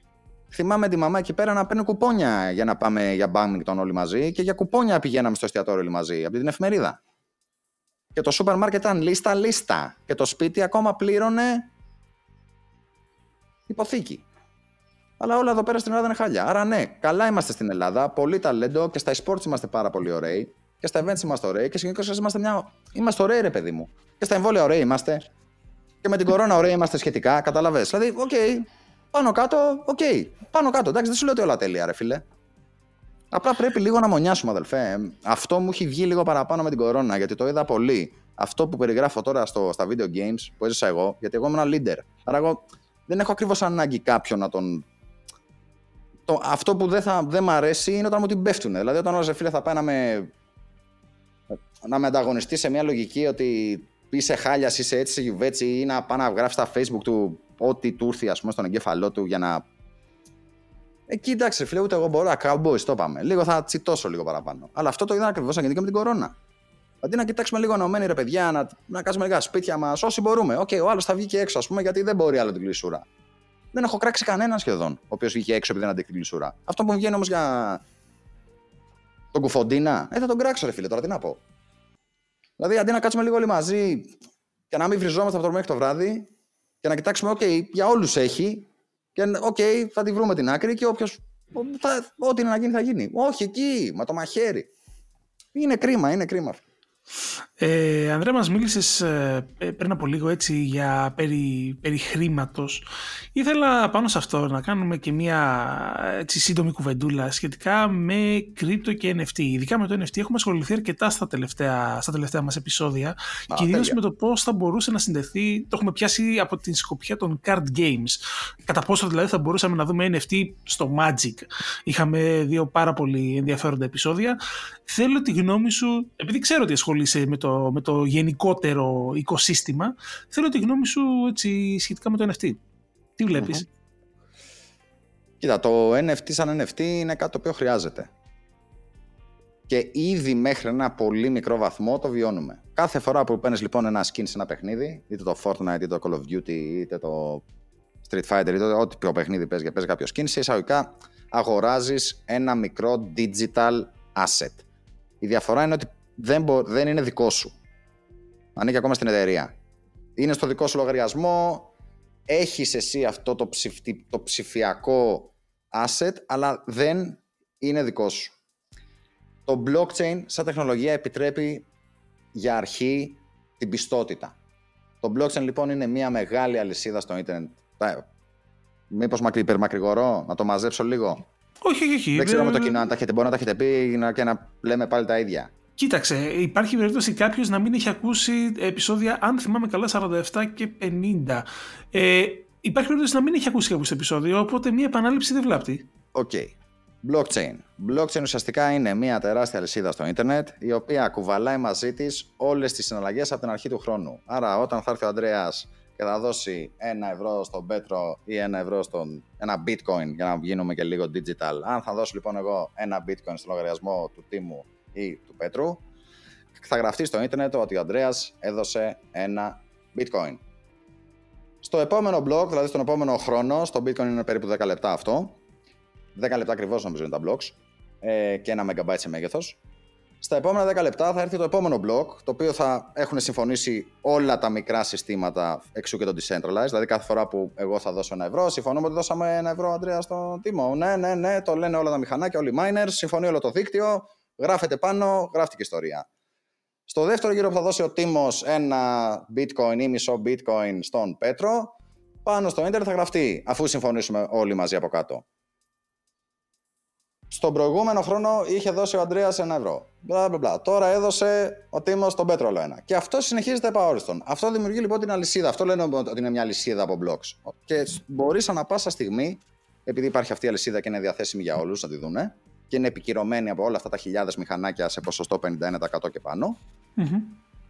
Θυμάμαι τη μαμά εκεί πέρα να παίρνει κουπόνια για να πάμε για μπάμιγκτον όλοι μαζί και για κουπόνια πηγαίναμε στο εστιατόριο όλοι μαζί από την εφημερίδα. Και το σούπερ μάρκετ ήταν λίστα λίστα. Και το σπίτι ακόμα πλήρωνε υποθήκη. Αλλά όλα εδώ πέρα στην Ελλάδα είναι χάλια. Άρα ναι, καλά είμαστε στην Ελλάδα, πολύ ταλέντο και στα e-sports είμαστε πάρα πολύ ωραίοι. Και στα events είμαστε ωραίοι και γενικώς είμαστε μια. Είμαστε ωραίοι, ρε παιδί μου. Και στα εμβόλια ωραίοι είμαστε. Και με την κορώνα ωραίοι είμαστε σχετικά, κατάλαβε. Δηλαδή, OK, okay, πάνω κάτω, OK. Okay, πάνω κάτω. Εντάξει, δεν σου λέω ότι όλα τέλεια, ρε φίλε. Απλά πρέπει λίγο να μονιάσουμε, αδελφέ. Αυτό μου έχει βγει λίγο παραπάνω με την κορώνα, γιατί το είδα πολύ. Αυτό που περιγράφω τώρα στο, στα video games που έζησα εγώ, γιατί εγώ είμαι ένα leader. Άρα εγώ δεν έχω ακριβώς ανάγκη κάποιον να τον. Το, αυτό που δεν, θα, δεν μ' αρέσει είναι όταν μου την πέφτουν. Δηλαδή, όταν ο φίλε θα πάει να με, να με ανταγωνιστεί σε μια λογική ότι είσαι χάλιας, είσαι έτσι, είσαι γιουβέτσι, ή να πάει να γράφει στα facebook του ό,τι του έρθει ας πούμε, στον εγκέφαλό του για να. Εκεί εντάξει, φίλε, ούτε εγώ μπορώ. Cowboys, το πάμε. Λίγο θα τσιτώσω λίγο παραπάνω. Αλλά αυτό το είδα ακριβώς και με την κορώνα. Αντί να κοιτάξουμε λίγο ενωμένοι ρε παιδιά, να, να κάνουμε λίγα σπίτια μας όσοι μπορούμε. OK, okay, ο άλλος θα βγει και έξω, ας πούμε, γιατί δεν μπορεί άλλο την κλεισούρα. Δεν έχω κράξει κανένα σχεδόν ο οποίος βγήκε έξω επειδή δεν αντέχει την κλεισούρα. Αυτό που μου βγαίνει όμως για τον κουφοντίνα, ε, θα τον κράξω, ρε φίλε, τώρα τι να πω. Δηλαδή, αντί να κάτσουμε λίγο όλοι μαζί και να μην βριζόμαστε από το μέχρι το βράδυ και να κοιτάξουμε, OK, για όλους έχει και OK, θα τη βρούμε την άκρη και όποιο. Ό,τι είναι να γίνει θα γίνει. Όχι εκεί, μα το μαχαίρι. Είναι κρίμα, είναι κρίμα. Ε, Ανδρέα, μας μίλησες ε, πριν από λίγο έτσι για περί, περί χρήματος. Ήθελα πάνω σε αυτό να κάνουμε και μια έτσι, σύντομη κουβεντούλα σχετικά με κρύπτο και NFT. Ειδικά με το NFT έχουμε ασχοληθεί αρκετά στα τελευταία, στα τελευταία μας επεισόδια. Α, κυρίως με το πώς θα μπορούσε να συνδεθεί, το έχουμε πιάσει από την σκοπιά των card games. Κατά πόσο δηλαδή θα μπορούσαμε να δούμε NFT στο Magic. Είχαμε δύο πάρα πολύ ενδιαφέροντα επεισόδια. Θέλω τη γνώμη σου, επειδή ξέρω ότι ασχολείσαι με το, με το γενικότερο οικοσύστημα, θέλω τη γνώμη σου έτσι, σχετικά με το NFT. Τι βλεπεις Κοίτα, το NFT σαν NFT είναι κάτι το οποίο χρειάζεται. Και ήδη μέχρι ένα πολύ μικρό βαθμό το βιώνουμε. Κάθε φορά που παίρνεις λοιπόν ένα skin σε ένα παιχνίδι, είτε το Fortnite, είτε το Call of Duty, είτε το Street Fighter, είτε ό,τι πιο παιχνίδι παίζεις και παίζεις κάποιο skin, σε εισαγωγικά αγοράζεις ένα μικρό digital asset. Η διαφορά είναι ότι δεν, δεν είναι δικό σου. Ανήκει ακόμα στην εταιρεία. Είναι στο δικό σου λογαριασμό, έχεις εσύ αυτό το, το ψηφιακό asset, αλλά δεν είναι δικό σου. Το blockchain σαν τεχνολογία επιτρέπει για αρχή την πιστότητα. Το blockchain λοιπόν είναι μια μεγάλη αλυσίδα στο ίντερνετ. Μήπως υπερμακρηγορώ, να το μαζέψω λίγο; Όχι, όχι, όχι. Δεν ξέρω με το κοινό αν τα έχετε, μπορεί να τα έχετε πει και να λέμε πάλι τα ίδια. Κοίταξε, υπάρχει περίπτωση κάποιος να μην έχει ακούσει επεισόδια, αν θυμάμαι καλά, 47 και 50. Ε, υπάρχει περίπτωση να μην έχει ακούσει κάποιος επεισόδιο, οπότε μία επανάληψη δεν βλάπτει. OK. Okay. Blockchain. Blockchain ουσιαστικά είναι μια τεράστια αλυσίδα στο ίντερνετ η οποία κουβαλάει μαζί της όλες τις συναλλαγές από την αρχή του χρόνου. Άρα, όταν θα έρθει ο Αντρέα και θα δώσει ένα ευρώ στον Πέτρο ή ένα ευρώ στον. ένα bitcoin για να γίνουμε και λίγο digital. Αν θα δώσω λοιπόν εγώ ένα bitcoin στο λογαριασμό του Τίμου ή του Πέτρου, θα γραφτεί στο ίντερνετ ότι ο Ανδρέας έδωσε ένα bitcoin. Στο επόμενο blog, δηλαδή στον επόμενο χρόνο, στο bitcoin είναι περίπου 10 λεπτά αυτό, 10 λεπτά ακριβώς νομίζω είναι τα blogs, ε, και ένα megabyte σε μέγεθος. Στα επόμενα 10 λεπτά θα έρθει το επόμενο blog, το οποίο θα έχουν συμφωνήσει όλα τα μικρά συστήματα εξού και το decentralized. Δηλαδή, κάθε φορά που εγώ θα δώσω ένα ευρώ, συμφωνούμε ότι δώσαμε ένα ευρώ, Αντρέα, στον τίμο. Ναι, ναι, ναι, το λένε όλα τα μηχανάκια, όλοι οι miners, συμφωνεί όλο το δίκτυο, γράφεται πάνω, γράφτηκε ιστορία. Στο δεύτερο γύρο που θα δώσει ο Τίμος ένα bitcoin ή μισό bitcoin στον Πέτρο, πάνω στο ίντερνετ θα γραφτεί, αφού συμφωνήσουμε όλοι μαζί από κάτω. Στον προηγούμενο χρόνο είχε δώσει ο Αντρέα ένα ευρώ. Μπλα, μπλα, μπλα. Τώρα έδωσε ο Τίμος τον Πέτρο όλο ένα. Και αυτό συνεχίζεται επαόριστον. Αυτό δημιουργεί λοιπόν την αλυσίδα. Αυτό λένε ότι είναι μια αλυσίδα από blocks. Και μπορείς ανά πάσα στιγμή, επειδή υπάρχει αυτή η αλυσίδα και είναι διαθέσιμη για όλους να τη δούνε, και είναι επικυρωμένη από όλα αυτά τα χιλιάδες μηχανάκια σε ποσοστό 51% και πάνω.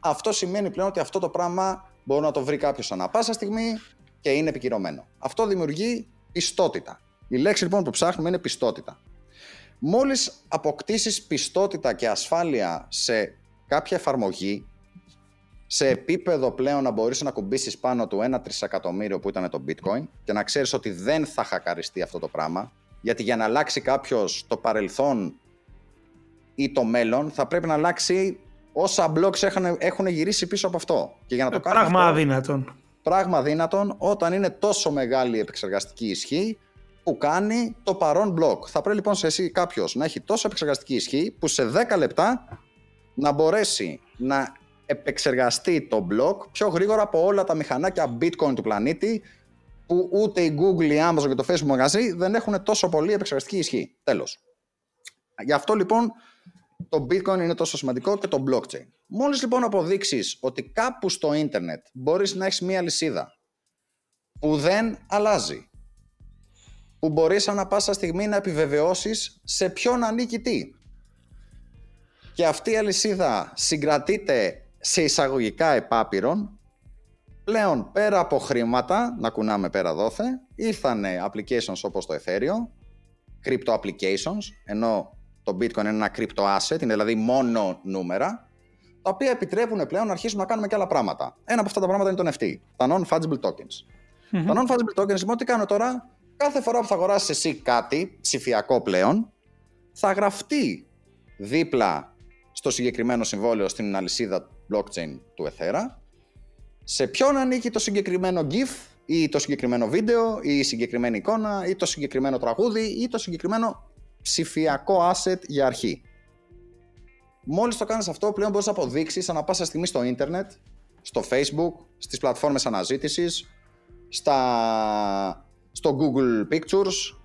Αυτό σημαίνει πλέον ότι αυτό το πράγμα μπορεί να το βρει κάποιος ανά πάσα στιγμή και είναι επικυρωμένο. Αυτό δημιουργεί πιστότητα. Η λέξη λοιπόν που ψάχνουμε είναι πιστότητα. μόλις αποκτήσεις πιστότητα και ασφάλεια σε κάποια εφαρμογή, σε επίπεδο πλέον να μπορείς να κουμπίσεις πάνω του ένα τρισεκατομμύριο που ήταν το bitcoin και να ξέρεις ότι δεν θα χακαριστεί αυτό το πράγμα, γιατί για να αλλάξει κάποιος το παρελθόν ή το μέλλον θα πρέπει να αλλάξει όσα blocks έχουν, έχουν γυρίσει πίσω από αυτό. Και για να το ε, πράγμα αυτό, αδύνατον. Πράγμα αδύνατον όταν είναι τόσο μεγάλη η επεξεργαστική ισχύ που κάνει το παρόν block. Θα πρέπει λοιπόν σε εσύ κάποιος να έχει τόσο επεξεργαστική ισχύ που σε 10 λεπτά να μπορέσει να επεξεργαστεί το block πιο γρήγορα από όλα τα μηχανάκια bitcoin του πλανήτη που ούτε η Google, η Amazon και το Facebook μαγαζί δεν έχουν τόσο πολύ επεξεργαστική ισχύ. Τέλος. Γι' αυτό λοιπόν το bitcoin είναι τόσο σημαντικό και το blockchain. Μόλις λοιπόν αποδείξεις ότι κάπου στο ίντερνετ μπορείς να έχεις μία λυσίδα που δεν αλλάζει, που μπορείς ανά πάσα στιγμή να επιβεβαιώσεις σε ποιον ανήκει τι. Και αυτή η αλυσίδα συγκρατείται σε εισαγωγικά επάπειρον, πλέον πέρα από χρήματα, να κουνάμε πέρα δόθε, ήρθανε applications όπως το Ethereum, crypto applications, ενώ το bitcoin είναι ένα crypto asset, είναι δηλαδή μόνο νούμερα, τα οποία επιτρέπουν πλέον να αρχίσουμε να κάνουμε και άλλα πράγματα. Ένα από αυτά τα πράγματα είναι το NFT, τα non-fungible tokens. Τα non-fungible tokens, λοιπόν, τι κάνω τώρα, κάθε φορά που θα αγοράσει εσύ κάτι ψηφιακό πλέον, θα γραφτεί δίπλα στο συγκεκριμένο συμβόλαιο στην αλυσίδα blockchain του Ethera, σε ποιον ανήκει το συγκεκριμένο GIF ή το συγκεκριμένο βίντεο ή η συγκεκριμένη εικόνα ή το συγκεκριμένο τραγούδι ή το συγκεκριμένο ψηφιακό asset για αρχή. Μόλις το κάνεις αυτό, πλέον μπορείς να αποδείξεις ανά πάσα στιγμή στο ίντερνετ, στο facebook, στις πλατφόρμες αναζήτησης, στα... στο Google Pictures,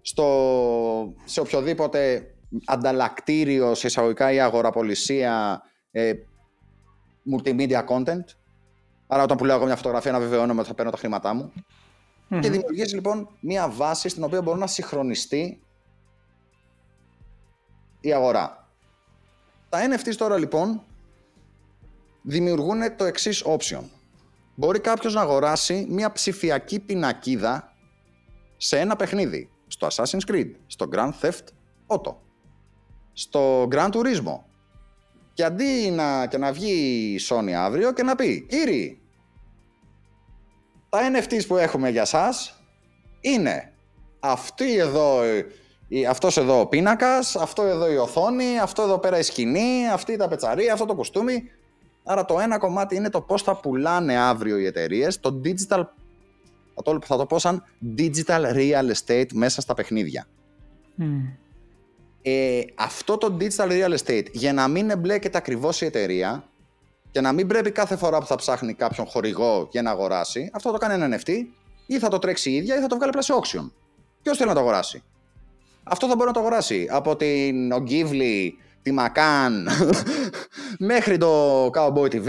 στο... σε οποιοδήποτε ανταλλακτήριο σε εισαγωγικά ή αγοραπολισία ε, multimedia content. Άρα όταν πουλάω εγώ μια φωτογραφία να βεβαιώνομαι ότι θα παίρνω τα χρήματά μου. Και δημιουργήσει λοιπόν μια βάση στην οποία μπορεί να συγχρονιστεί η αγορά. Τα NFTs τώρα λοιπόν δημιουργούν το εξής option. Μπορεί κάποιος να αγοράσει μια ψηφιακή πινακίδα σε ένα παιχνίδι. Στο Assassin's Creed, στο Grand Theft Auto, στο Grand Turismo. Και αντί να, και να βγει η Sony αύριο και να πει «Κύριοι, τα NFTs που έχουμε για σας είναι αυτή εδώ αυτός εδώ ο πίνακας, αυτό εδώ η οθόνη, αυτό εδώ πέρα η σκηνή, αυτή τα πετσαρία, αυτό το κουστούμι. Άρα το ένα κομμάτι είναι το πώς θα πουλάνε αύριο οι εταιρείες, το digital, θα το, θα το πω σαν digital real estate μέσα στα παιχνίδια. Ε, αυτό το digital real estate, για να μην εμπλέκεται ακριβώς η εταιρεία και να μην πρέπει κάθε φορά που θα ψάχνει κάποιον χορηγό για να αγοράσει, αυτό το κάνει ένα NFT ή θα το τρέξει η ίδια ή θα το βγάλει πλάσιο auction. Ποιος θέλει να το αγοράσει; Αυτό θα μπορεί να το αγοράσει. Από την Ogivli, τη Macan μέχρι το Cowboy TV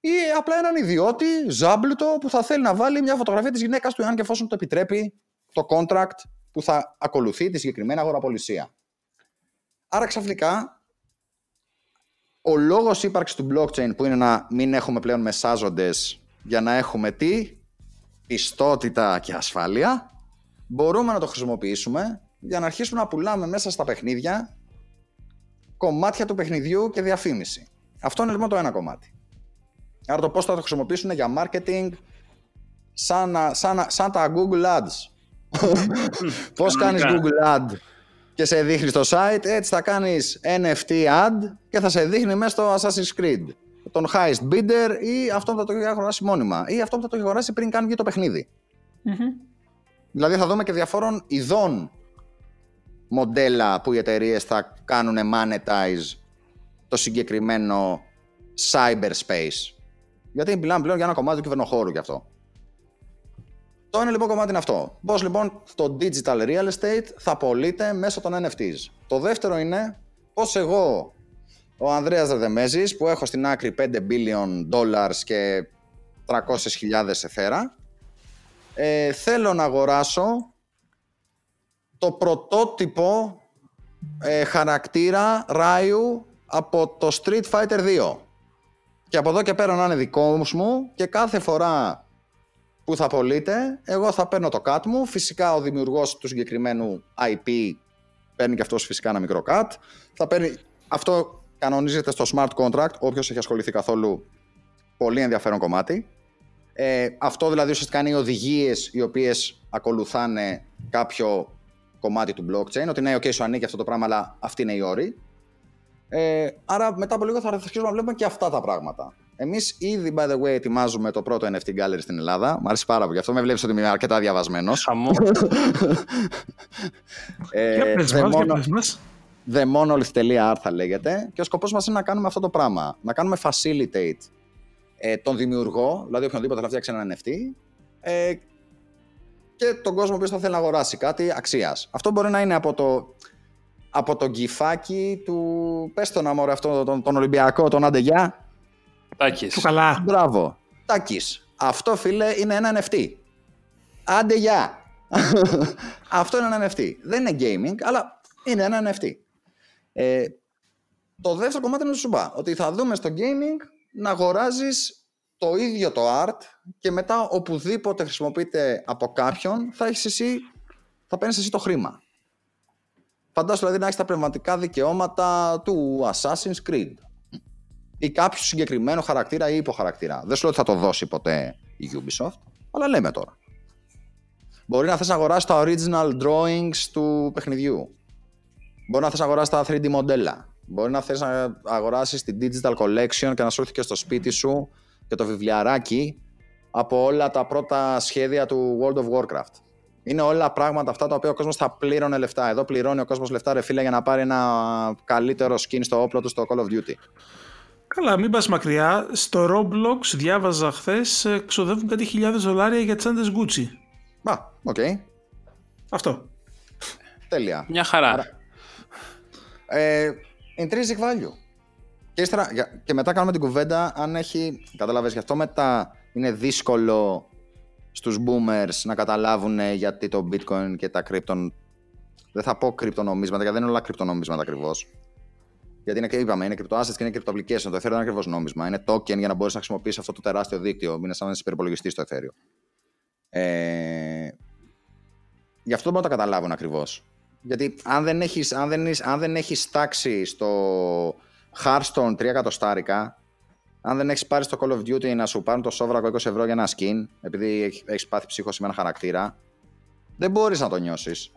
ή απλά έναν ιδιώτη ζάμπλουτο που θα θέλει να βάλει μια φωτογραφία της γυναίκας του, αν και εφόσον το επιτρέπει το contract που θα ακολουθεί τη συγκεκριμένη αγοραπολισία. Άρα ξαφνικά ο λόγος ύπαρξης του blockchain που είναι να μην έχουμε πλέον μεσάζοντες για να έχουμε τι, πιστότητα και ασφάλεια, μπορούμε να το χρησιμοποιήσουμε για να αρχίσουμε να πουλάμε μέσα στα παιχνίδια κομμάτια του παιχνιδιού και διαφήμιση. Αυτό είναι λοιπόν το ένα κομμάτι. Άρα το πώς θα το χρησιμοποιήσουν για marketing σαν, σαν, σαν τα Google Ads. πώς κάνεις Google Ad; Και σε δείχνει στο site, έτσι θα κάνεις NFT ad και θα σε δείχνει μέσα στο Assassin's Creed. Τον highest bidder ή αυτό που θα το έχει αγοράσει μόνιμα ή αυτό που θα το έχει αγοράσει πριν κάνει βγει το παιχνιδι Δηλαδή θα δούμε και διαφόρων ειδών μοντέλα που οι εταιρείες θα κάνουν monetize το συγκεκριμένο cyberspace. Γιατί μιλάμε πλέον για ένα κομμάτι του κυβερνοχώρου γι' αυτό. Το ένα λοιπόν κομμάτι είναι αυτό. Πώς λοιπόν το digital real estate θα πωλείται μέσω των NFTs. Το δεύτερο είναι πώς εγώ, ο Ανδρέας Δεδεμέζης, που έχω στην άκρη 5 billion dollars και 300.000 εθέρα, ε, θέλω να αγοράσω το πρωτότυπο ε, χαρακτήρα Ράιου από το Street Fighter 2. Και από εδώ και πέρα να είναι δικός μου και κάθε φορά που θα πωλείται, εγώ θα παίρνω το cut μου. Φυσικά ο δημιουργός του συγκεκριμένου IP παίρνει και αυτός φυσικά ένα μικρό cut. Θα παίρνει... Αυτό κανονίζεται στο smart contract, όποιος έχει ασχοληθεί καθόλου. Πολύ ενδιαφέρον κομμάτι. Ε, αυτό δηλαδή ουσιαστικά είναι οι οδηγίες οι οποίες ακολουθάνε κάποιο κομμάτι του blockchain. Ότι ναι, OK, σου ανήκει αυτό το πράγμα, αλλά αυτή είναι η όρη. Ε, άρα μετά από λίγο θα αρχίσουμε να βλέπουμε και αυτά τα πράγματα. Εμείς ήδη, by the way, ετοιμάζουμε το πρώτο NFT gallery στην Ελλάδα. Μ' αρέσει πάρα πολύ. Αυτό με βλέπεις ότι είμαι αρκετά διαβασμένος. Χαμό. ε, TheMonolith.art θα λέγεται. Και ο σκοπός μας είναι να κάνουμε αυτό το πράγμα. Να κάνουμε facilitate ε, τον δημιουργό, δηλαδή οποιονδήποτε θα φτιάξει ένα NFT, ε, και τον κόσμο που θα θέλει να αγοράσει κάτι αξίας. Αυτό μπορεί να είναι από το, από το γκυφάκι του. Πες τον αμόρε αυτό, τον, τον Ολυμπιακό, τον Αντεγιά. Τάκης. Του καλά. Μπράβο. Τάκης. Αυτό φίλε είναι ένα NFT. Άντε γεια. Αυτό είναι ένα NFT. Δεν είναι gaming, αλλά είναι ένα NFT. Ε, το δεύτερο κομμάτι είναι το σουμπά. Ότι θα δούμε στο gaming να αγοράζεις το ίδιο το art και μετά οπουδήποτε χρησιμοποιείται από κάποιον θα έχεις εσύ, θα παίρνεις εσύ το χρήμα. Φαντάσου δηλαδή να έχεις τα πνευματικά δικαιώματα του Assassin's Creed ή κάποιο συγκεκριμένο χαρακτήρα ή υποχαρακτήρα. Δεν σου λέω ότι θα το δώσει ποτέ η Ubisoft, αλλά λέμε τώρα. Μπορεί να θες να αγοράσεις τα original drawings του παιχνιδιού. Μπορεί να θες να αγοράσεις τα 3D μοντέλα. Μπορεί να θες να αγοράσεις την digital collection και να σου έρθει και στο σπίτι σου και το βιβλιαράκι από όλα τα πρώτα σχέδια του World of Warcraft. Είναι όλα πράγματα αυτά τα οποία ο κόσμος θα πλήρωνε λεφτά. Εδώ πληρώνει ο κόσμος λεφτά, ρε φίλε, για να πάρει ένα καλύτερο skin στο όπλο του στο Call of Duty. Καλά, μην πας μακριά. Στο Roblox διάβαζα χθες ξοδεύουν κάτι χιλιάδες δολάρια για τσάντες Gucci. Μπα, OK. Okay. Αυτό. Τέλεια. Μια χαρά. Άρα, ε, intrinsic value. Και, ύστερα, και μετά κάνουμε την κουβέντα αν έχει, κατάλαβες, γι' αυτό μετά είναι δύσκολο στους boomers να καταλάβουν γιατί το bitcoin και τα crypto δεν θα πω κρυπτονομίσματα γιατί δεν είναι όλα κρυπτονομίσματα ακριβώς γιατί είναι, είπαμε, είναι crypto και είναι crypto application. Το Ethereum είναι ακριβώς νόμισμα. Είναι token για να μπορείς να χρησιμοποιήσεις αυτό το τεράστιο δίκτυο. Είναι σαν να είσαι υπερπολογιστής στο Ethereum. Ε, γι' αυτό δεν μπορώ να το καταλάβουν ακριβώς. Γιατί αν δεν έχεις αν δεν, αν δεν έχεις τάξει στο Hearthstone 3 εκατοστάρικα, αν δεν έχεις πάρει στο Call of Duty να σου πάρουν το σόβρακο 20 ευρώ για ένα skin, επειδή έχεις πάθει ψύχωση με ένα χαρακτήρα, δεν μπορείς να το νιώσεις.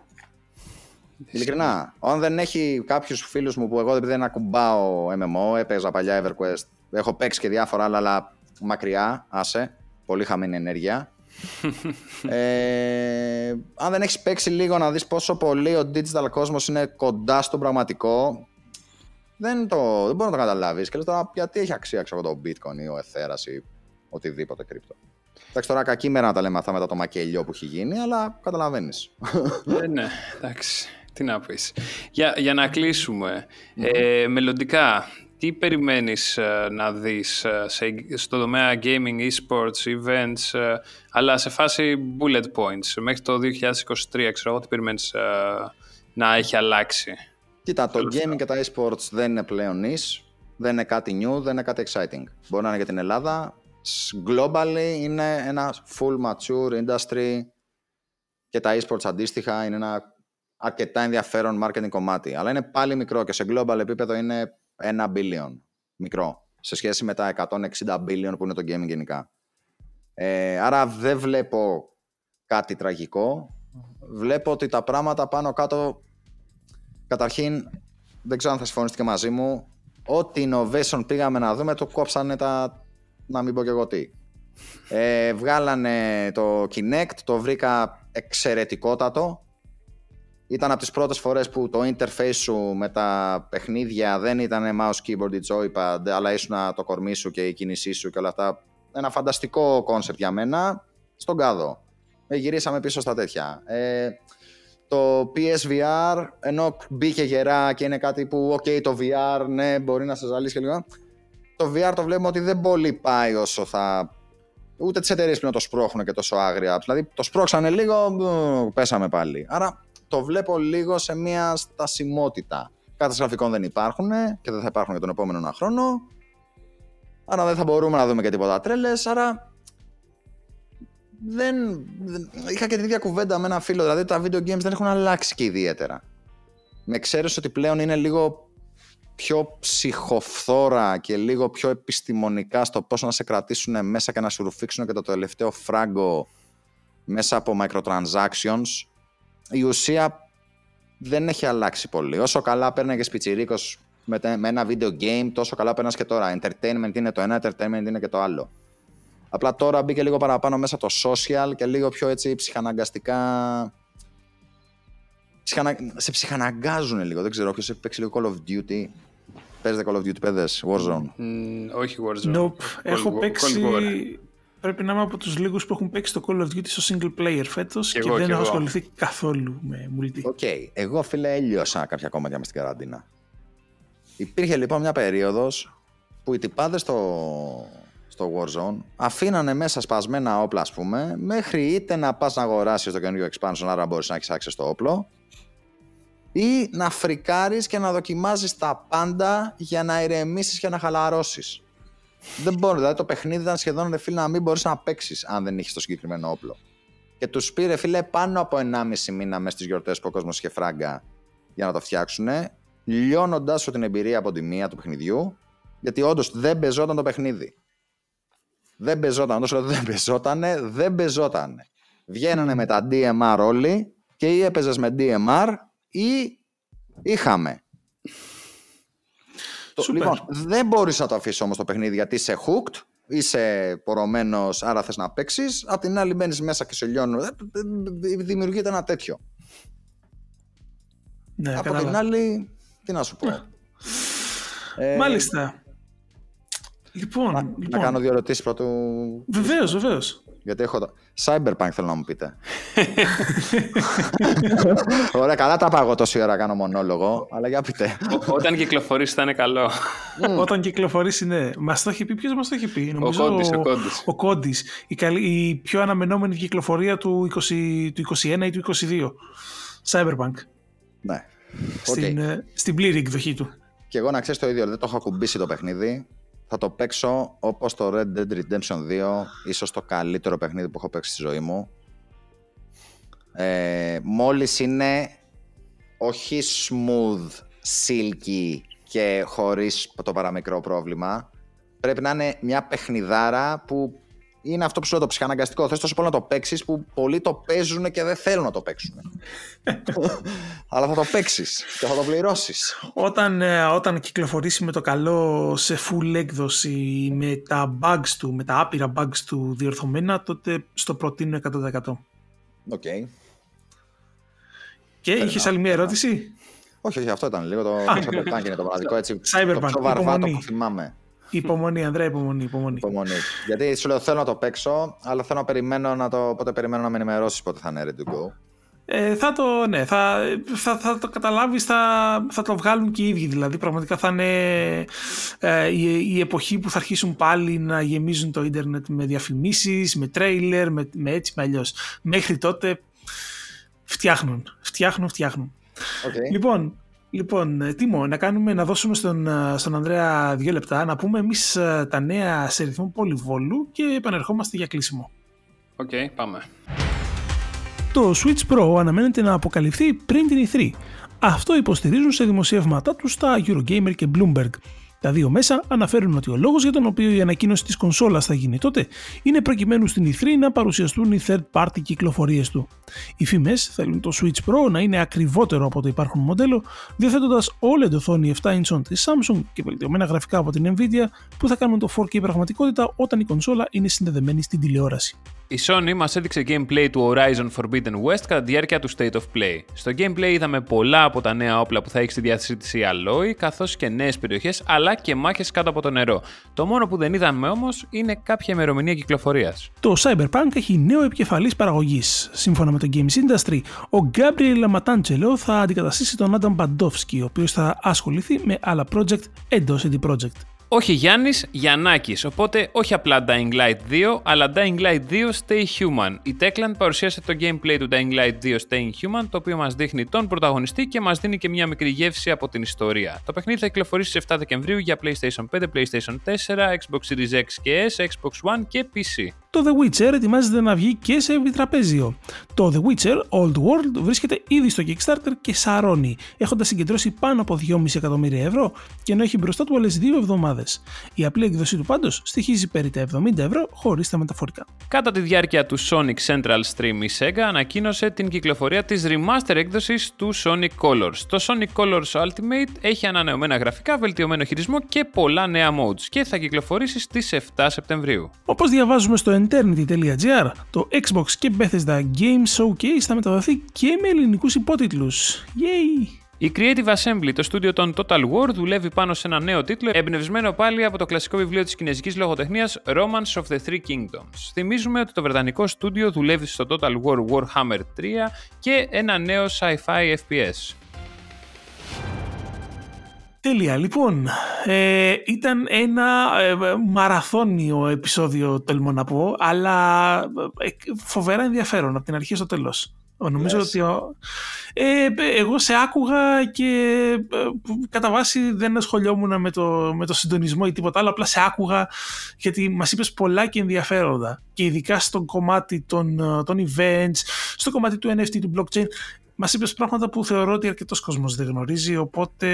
Ειλικρινά. Αν δεν έχει κάποιους φίλους μου που εγώ δεν ακουμπάω MMO, έπαιζα παλιά EverQuest, έχω παίξει και διάφορα άλλα, αλλά μακριά, άσε. Πολύ χαμένη ενέργεια. ε, αν δεν έχεις παίξει λίγο να δεις πόσο πολύ ο digital κόσμος είναι κοντά στο πραγματικό, δεν, το, δεν μπορεί να το καταλάβεις. Και λες τώρα, γιατί έχει αξία ξέρω, το bitcoin ή ο Ethereum ή οτιδήποτε κρύπτο. Εντάξει, τώρα κακή μέρα να τα λέμε αυτά μετά το μακελιό που έχει γίνει, αλλά καταλαβαίνεις. Ε, ναι, εντάξει. Τι να πεις. Για, για να κλεισουμε ε, μελλοντικά, τι περιμένεις ε, να δεις ε, σε, στο τομέα gaming, esports, events, ε, αλλά σε φάση bullet points, μέχρι το 2023, ξέρω εγώ, τι περιμένεις να έχει αλλάξει; Κοίτα, το gaming και τα esports δεν είναι πλέον niche, δεν είναι κάτι new, δεν είναι κάτι exciting. Μπορεί να είναι για την Ελλάδα. Globally είναι ένα full mature industry και τα esports αντίστοιχα είναι ένα αρκετά ενδιαφέρον marketing κομμάτι. Αλλά είναι πάλι μικρό και σε global επίπεδο είναι ένα billion μικρό σε σχέση με τα 160 billion που είναι το gaming γενικά. Ε, άρα δεν βλέπω κάτι τραγικό. Βλέπω ότι τα πράγματα πάνω κάτω καταρχήν δεν ξέρω αν θα συμφωνήσετε και μαζί μου ό,τι innovation πήγαμε να δούμε το κόψανε τα να μην πω και εγώ τι. Ε, βγάλανε το Kinect, το βρήκα εξαιρετικότατο ήταν από τις πρώτες φορές που το interface σου με τα παιχνίδια δεν ήταν mouse, keyboard ή joypad, αλλά ήσουν το κορμί σου και η κίνησή σου και όλα αυτά. Ένα φανταστικό concept για μένα, στον κάδο. Ε, γυρίσαμε πίσω στα τέτοια. Ε, το PSVR, ενώ μπήκε γερά και είναι κάτι που, ok, το VR, ναι, μπορεί να σε ζαλίσει και λίγο. Το VR το βλέπουμε ότι δεν πολύ πάει όσο θα ούτε τις εταιρείες πλέον το σπρώχνουν και τόσο άγρια. Δηλαδή το σπρώξανε λίγο, πέσαμε πάλι. Άρα το βλέπω λίγο σε μια στασιμότητα. Καταστραφικών δεν υπάρχουν και δεν θα υπάρχουν για τον επόμενο ένα χρόνο. Άρα δεν θα μπορούμε να δούμε και τίποτα τρέλες. Άρα δεν, είχα και την ίδια κουβέντα με ένα φίλο. Δηλαδή τα video games δεν έχουν αλλάξει και ιδιαίτερα. Με εξαίρεση ότι πλέον είναι λίγο πιο ψυχοφθόρα και λίγο πιο επιστημονικά στο πώς να σε κρατήσουν μέσα και να σου ρουφήξουν και το τελευταίο φράγκο μέσα από microtransactions, η ουσία δεν έχει αλλάξει πολύ. Όσο καλά και πιτσιρίκος με, με ένα video game, τόσο καλά παίρνει και τώρα. Entertainment είναι το ένα, entertainment είναι και το άλλο. Απλά τώρα μπήκε λίγο παραπάνω μέσα το social και λίγο πιο έτσι ψυχαναγκαστικά. Ψυχανα... Σε ψυχαναγκάζουν λίγο. Δεν ξέρω, ποιο έχει παίξει λίγο Call of Duty. Παίζετε Call of Duty, παιδες, Warzone. Mm, όχι Warzone. Nope. Έχω παίξει. Πρέπει να είμαι από τους λίγους που έχουν παίξει το Call of Duty στο single player φέτος και, και δεν έχω ασχοληθεί καθόλου με multi. OK. Okay. Εγώ φίλε έλειωσα κάποια κόμματα μες στην καραντίνα. Υπήρχε λοιπόν μια περίοδος που οι τυπάδες στο, στο Warzone αφήνανε μέσα σπασμένα όπλα ας πούμε μέχρι είτε να πας να αγοράσεις το καινούργιο expansion άρα μπορείς να έχεις access στο όπλο ή να φρικάρεις και να δοκιμάζεις τα πάντα για να ηρεμήσεις και να χαλαρώσεις. Δεν μπορεί, δηλαδή το παιχνίδι ήταν σχεδόν ρε φίλε να μην μπορείς να παίξεις αν δεν είχες το συγκεκριμένο όπλο. Και τους πήρε φίλε πάνω από 1,5 μήνα μέσα στις γιορτές που ο κόσμος είχε φράγκα για να το φτιάξουν λιώνοντας σου την εμπειρία από τη μία του παιχνιδιού, γιατί όντως δεν πεζόταν το παιχνίδι. Δεν πεζόταν, όντως δεν πεζότανε, δεν πεζότανε. Βγαίνανε με τα DMR όλοι και ή έπαιζες με DMR ή είχαμε. Λοιπόν, δεν μπορείς να το αφήσεις όμως το παιχνίδι γιατί είσαι hooked, είσαι πορωμένος, άρα θες να παίξεις. Απ' την άλλη, μπαίνεις μέσα και σε λιώνουν. Ε, ε, ε, δημιουργείται ένα τέτοιο. Ναι, Από την άλλη, τι να σου πω. ε, Μάλιστα. Λοιπόν, να, λοιπόν. να κάνω δύο ερωτήσεις πρώτου. Βεβαίως, βεβαίως. Γιατί έχω. Το... Cyberpunk θέλω να μου πείτε. Ωραία, καλά τα πάω τόση ώρα κάνω μονόλογο, αλλά για πείτε. Όταν κυκλοφορήσει θα είναι καλό. Όταν κυκλοφορήσει, ναι. Μας το έχει πει, ποιος μας το έχει πει; ο Κόντι. Ο, ο Κόντις. Η, η πιο αναμενόμενη κυκλοφορία του, 20, του 21 ή του 22. Cyberpunk. Ναι στην, okay. Ε, στην πλήρη εκδοχή του. Και εγώ να ξέρεις το ίδιο, δεν το έχω ακουμπήσει το παιχνίδι. Θα το παίξω όπως το Red Dead Redemption 2, ίσως το καλύτερο παιχνίδι που έχω παίξει στη ζωή μου. Ε, μόλις είναι όχι smooth, silky και χωρίς το παραμικρό πρόβλημα, πρέπει να είναι μια παιχνιδάρα που είναι αυτό που σου λέω το ψυχαναγκαστικό. Θες τόσο πολύ να το παίξεις που πολλοί το παίζουν και δεν θέλουν να το παίξουν. Αλλά θα το παίξεις και θα το πληρώσεις. Όταν, ε, όταν κυκλοφορήσει με το καλό σε full έκδοση με τα bugs του, με τα άπειρα bugs του διορθωμένα, τότε στο προτείνω 100%. OK. Okay. Και είχες άλλη μια ερώτηση; Όχι, όχι, αυτό ήταν λίγο το. Cyberpunk είναι το μοναδικό έτσι. Cyberpunk, το πιο βαρβάτο που θυμάμαι. Υπομονή, Ανδρέα, υπομονή, υπομονή. υπομονή. Γιατί σου λέω θέλω να το παίξω, αλλά θέλω να περιμένω να το. Πότε περιμένω να με ενημερώσεις πότε θα είναι ready to go. Ε, θα το, ναι, θα, θα, θα το καταλάβεις, θα, θα το βγάλουν και οι ίδιοι δηλαδή. Πραγματικά θα είναι ε, η, η, εποχή που θα αρχίσουν πάλι να γεμίζουν το ίντερνετ με διαφημίσεις, με τρέιλερ, με, με έτσι με αλλιώς. Μέχρι τότε φτιάχνουν, φτιάχνουν, φτιάχνουν. Okay. Λοιπόν, Λοιπόν, ε, Τίμο, να, κάνουμε, να δώσουμε στον, ε, στον Ανδρέα δύο λεπτά να πούμε εμείς ε, τα νέα σε ρυθμό πολυβόλου και επανερχόμαστε για κλείσιμο. OK, okay, πάμε. Το Switch Pro αναμένεται να αποκαλυφθεί πριν την E3. Αυτό υποστηρίζουν σε δημοσιεύματά τους στα Eurogamer και Bloomberg. Τα δύο μέσα αναφέρουν ότι ο λόγος για τον οποίο η ανακοίνωση της κονσόλας θα γίνει τότε είναι προκειμένου στην E3 να παρουσιαστούν οι third party κυκλοφορίες του. Οι φήμες θέλουν το Switch Pro να είναι ακριβότερο από το υπάρχον μοντέλο, διαθέτοντας OLED οθόνη 7 inch της Samsung και βελτιωμένα γραφικά από την Nvidia που θα κάνουν το 4K πραγματικότητα όταν η κονσόλα είναι συνδεδεμένη στην τηλεόραση. Η Sony μας έδειξε gameplay του Horizon Forbidden West κατά τη διάρκεια του State of Play. Στο gameplay είδαμε πολλά από τα νέα όπλα που θα έχει στη διάθεσή της η Alloy, καθώς και νέες περιοχές, αλλά και μάχες κάτω από το νερό. Το μόνο που δεν είδαμε όμως είναι κάποια ημερομηνία κυκλοφορίας. Το Cyberpunk έχει νέο επικεφαλής παραγωγής. Σύμφωνα με το Games Industry, ο Gabriel Ματάντσελο θα αντικαταστήσει τον Adam Bandowski, ο οποίος θα ασχοληθεί με άλλα project εντός CD Projekt. Όχι Γιάννης, Γιαννάκης, οπότε όχι απλά Dying Light 2, αλλά Dying Light 2 Stay Human. Η Techland παρουσίασε το gameplay του Dying Light 2 Stay Human, το οποίο μας δείχνει τον πρωταγωνιστή και μας δίνει και μια μικρή γεύση από την ιστορία. Το παιχνίδι θα κυκλοφορήσει στις 7 Δεκεμβρίου για PlayStation 5, PlayStation 4, Xbox Series X και S, Xbox One και PC. Το The Witcher ετοιμάζεται να βγει και σε επιτραπέζιο. Το The Witcher Old World βρίσκεται ήδη στο Kickstarter και σαρώνει, έχοντας συγκεντρώσει πάνω από 2,5 εκατομμύρια ευρώ και ενώ έχει μπροστά του άλλες δύο εβδομάδες. Η απλή έκδοσή του πάντως στοιχίζει περί τα 70 ευρώ χωρίς τα μεταφορικά. Κατά τη διάρκεια του Sonic Central Stream η Sega ανακοίνωσε την κυκλοφορία της remaster έκδοσης του Sonic Colors. Το Sonic Colors Ultimate έχει ανανεωμένα γραφικά, βελτιωμένο χειρισμό και πολλά νέα modes και θα κυκλοφορήσει στις 7 Σεπτεμβρίου. Όπως διαβάζουμε στο eternity.gr, το Xbox και Bethesda Game Showcase θα μεταδοθεί και με ελληνικούς υπότιτλους. Yay! Η Creative Assembly, το στούντιο των Total War, δουλεύει πάνω σε ένα νέο τίτλο, εμπνευσμένο πάλι από το κλασικό βιβλίο της κινέζικης λογοτεχνίας Romance of the Three Kingdoms. Θυμίζουμε ότι το βρετανικό στούντιο δουλεύει στο Total War Warhammer 3 και ένα νέο sci-fi FPS. Τέλεια. Λοιπόν, ε, ήταν ένα ε, μαραθώνιο επεισόδιο, τολμώ να πω, αλλά ε, φοβερά ενδιαφέρον από την αρχή στο τέλος. Νομίζω ότι ε, εγώ σε άκουγα και ε, κατά βάση δεν ασχολιόμουν με το, με το συντονισμό ή τίποτα άλλο, απλά σε άκουγα γιατί μας είπες πολλά και ενδιαφέροντα και ειδικά στο κομμάτι των, των events, στο κομμάτι του NFT, του blockchain Μας είπε πράγματα που θεωρώ ότι αρκετός κόσμος δεν γνωρίζει, οπότε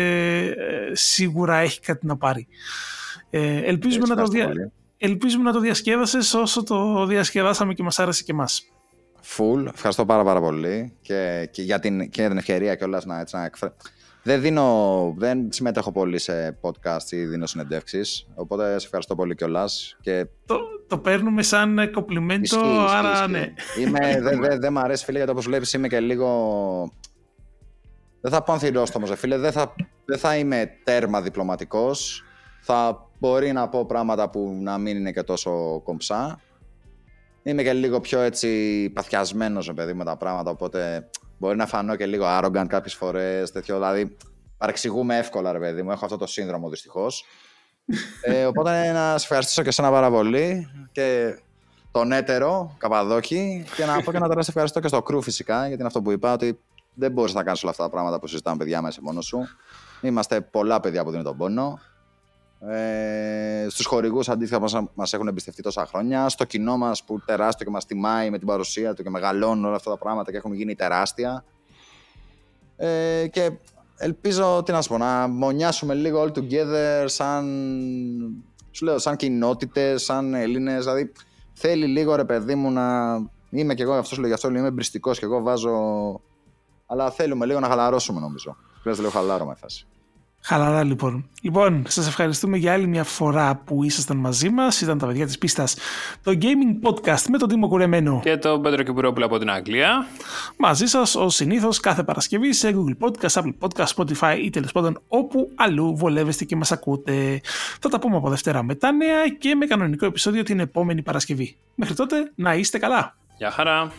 ε, σίγουρα έχει κάτι να πάρει. Ε, ελπίζουμε, να το δια... ελπίζουμε να το διασκέδασες όσο το διασκεδάσαμε και μας άρεσε και εμάς. Φουλ, ευχαριστώ πάρα πάρα πολύ και, και, για, την, και για την ευκαιρία κιόλας να, έτσι, να εκφράσω δεν, δίνω, δεν συμμετέχω πολύ σε podcast ή δίνω συνεντεύξεις. Οπότε σε ευχαριστώ πολύ κιόλας. Και... Το, το παίρνουμε σαν κοπλιμέντο, άρα ναι. Είμαι, δεν δε, δε μ' αρέσει, φίλε, γιατί όπως βλέπεις είμαι και λίγο. Δεν θα πω ανθυρόστομο, φίλε. Δεν θα, δεν θα είμαι τέρμα διπλωματικός. Θα μπορεί να πω πράγματα που να μην είναι και τόσο κομψά. Είμαι και λίγο πιο έτσι παθιασμένος, παιδί, με τα πράγματα. Οπότε Μπορεί να φανώ και λίγο arrogant κάποιες φορές, τέτοιο. Δηλαδή, παρεξηγούμε εύκολα, ρε παιδί μου. Έχω αυτό το σύνδρομο δυστυχώς. ε, οπότε να σε ευχαριστήσω και εσένα πάρα πολύ και τον έτερο Καπαδόκη και να πω και να τώρα σε ευχαριστώ και στο κρού φυσικά, γιατί είναι αυτό που είπα, ότι δεν μπορείς να κάνεις όλα αυτά τα πράγματα που συζητάμε παιδιά μέσα μόνο σου. Είμαστε πολλά παιδιά που δίνουν τον πόνο. Ε, στους χορηγούς αντίθετα μας, μας έχουν εμπιστευτεί τόσα χρόνια, στο κοινό μας που τεράστιο και μας τιμάει με την παρουσία του και μεγαλώνουν όλα αυτά τα πράγματα και έχουν γίνει τεράστια. Ε, και ελπίζω, τι να σου πω, να μονιάσουμε λίγο all together σαν, σου λέω, σαν κοινότητες, σαν Έλληνες, δηλαδή θέλει λίγο ρε παιδί μου να... Είμαι και εγώ, αυτό σου λέω, γι' αυτό είμαι μπριστικό και εγώ βάζω... Αλλά θέλουμε λίγο να χαλαρώσουμε νομίζω. Χρειάζεται λίγο χαλάρωμα η φάση. Χαλαρά λοιπόν. Λοιπόν, σας ευχαριστούμε για άλλη μια φορά που ήσασταν μαζί μας. Ήταν τα παιδιά της πίστας το Gaming Podcast με τον Τίμο Κουρεμένο. Και τον Πέτρο Κυπουρόπουλο από την Αγγλία. Μαζί σας, ως συνήθως, κάθε Παρασκευή σε Google Podcast, Apple Podcast, Spotify ή τέλος πάντων όπου αλλού βολεύεστε και μας ακούτε. Θα τα πούμε από Δευτέρα με τα νέα και με κανονικό επεισόδιο την επόμενη Παρασκευή. Μέχρι τότε, να είστε καλά. Γεια χαρά.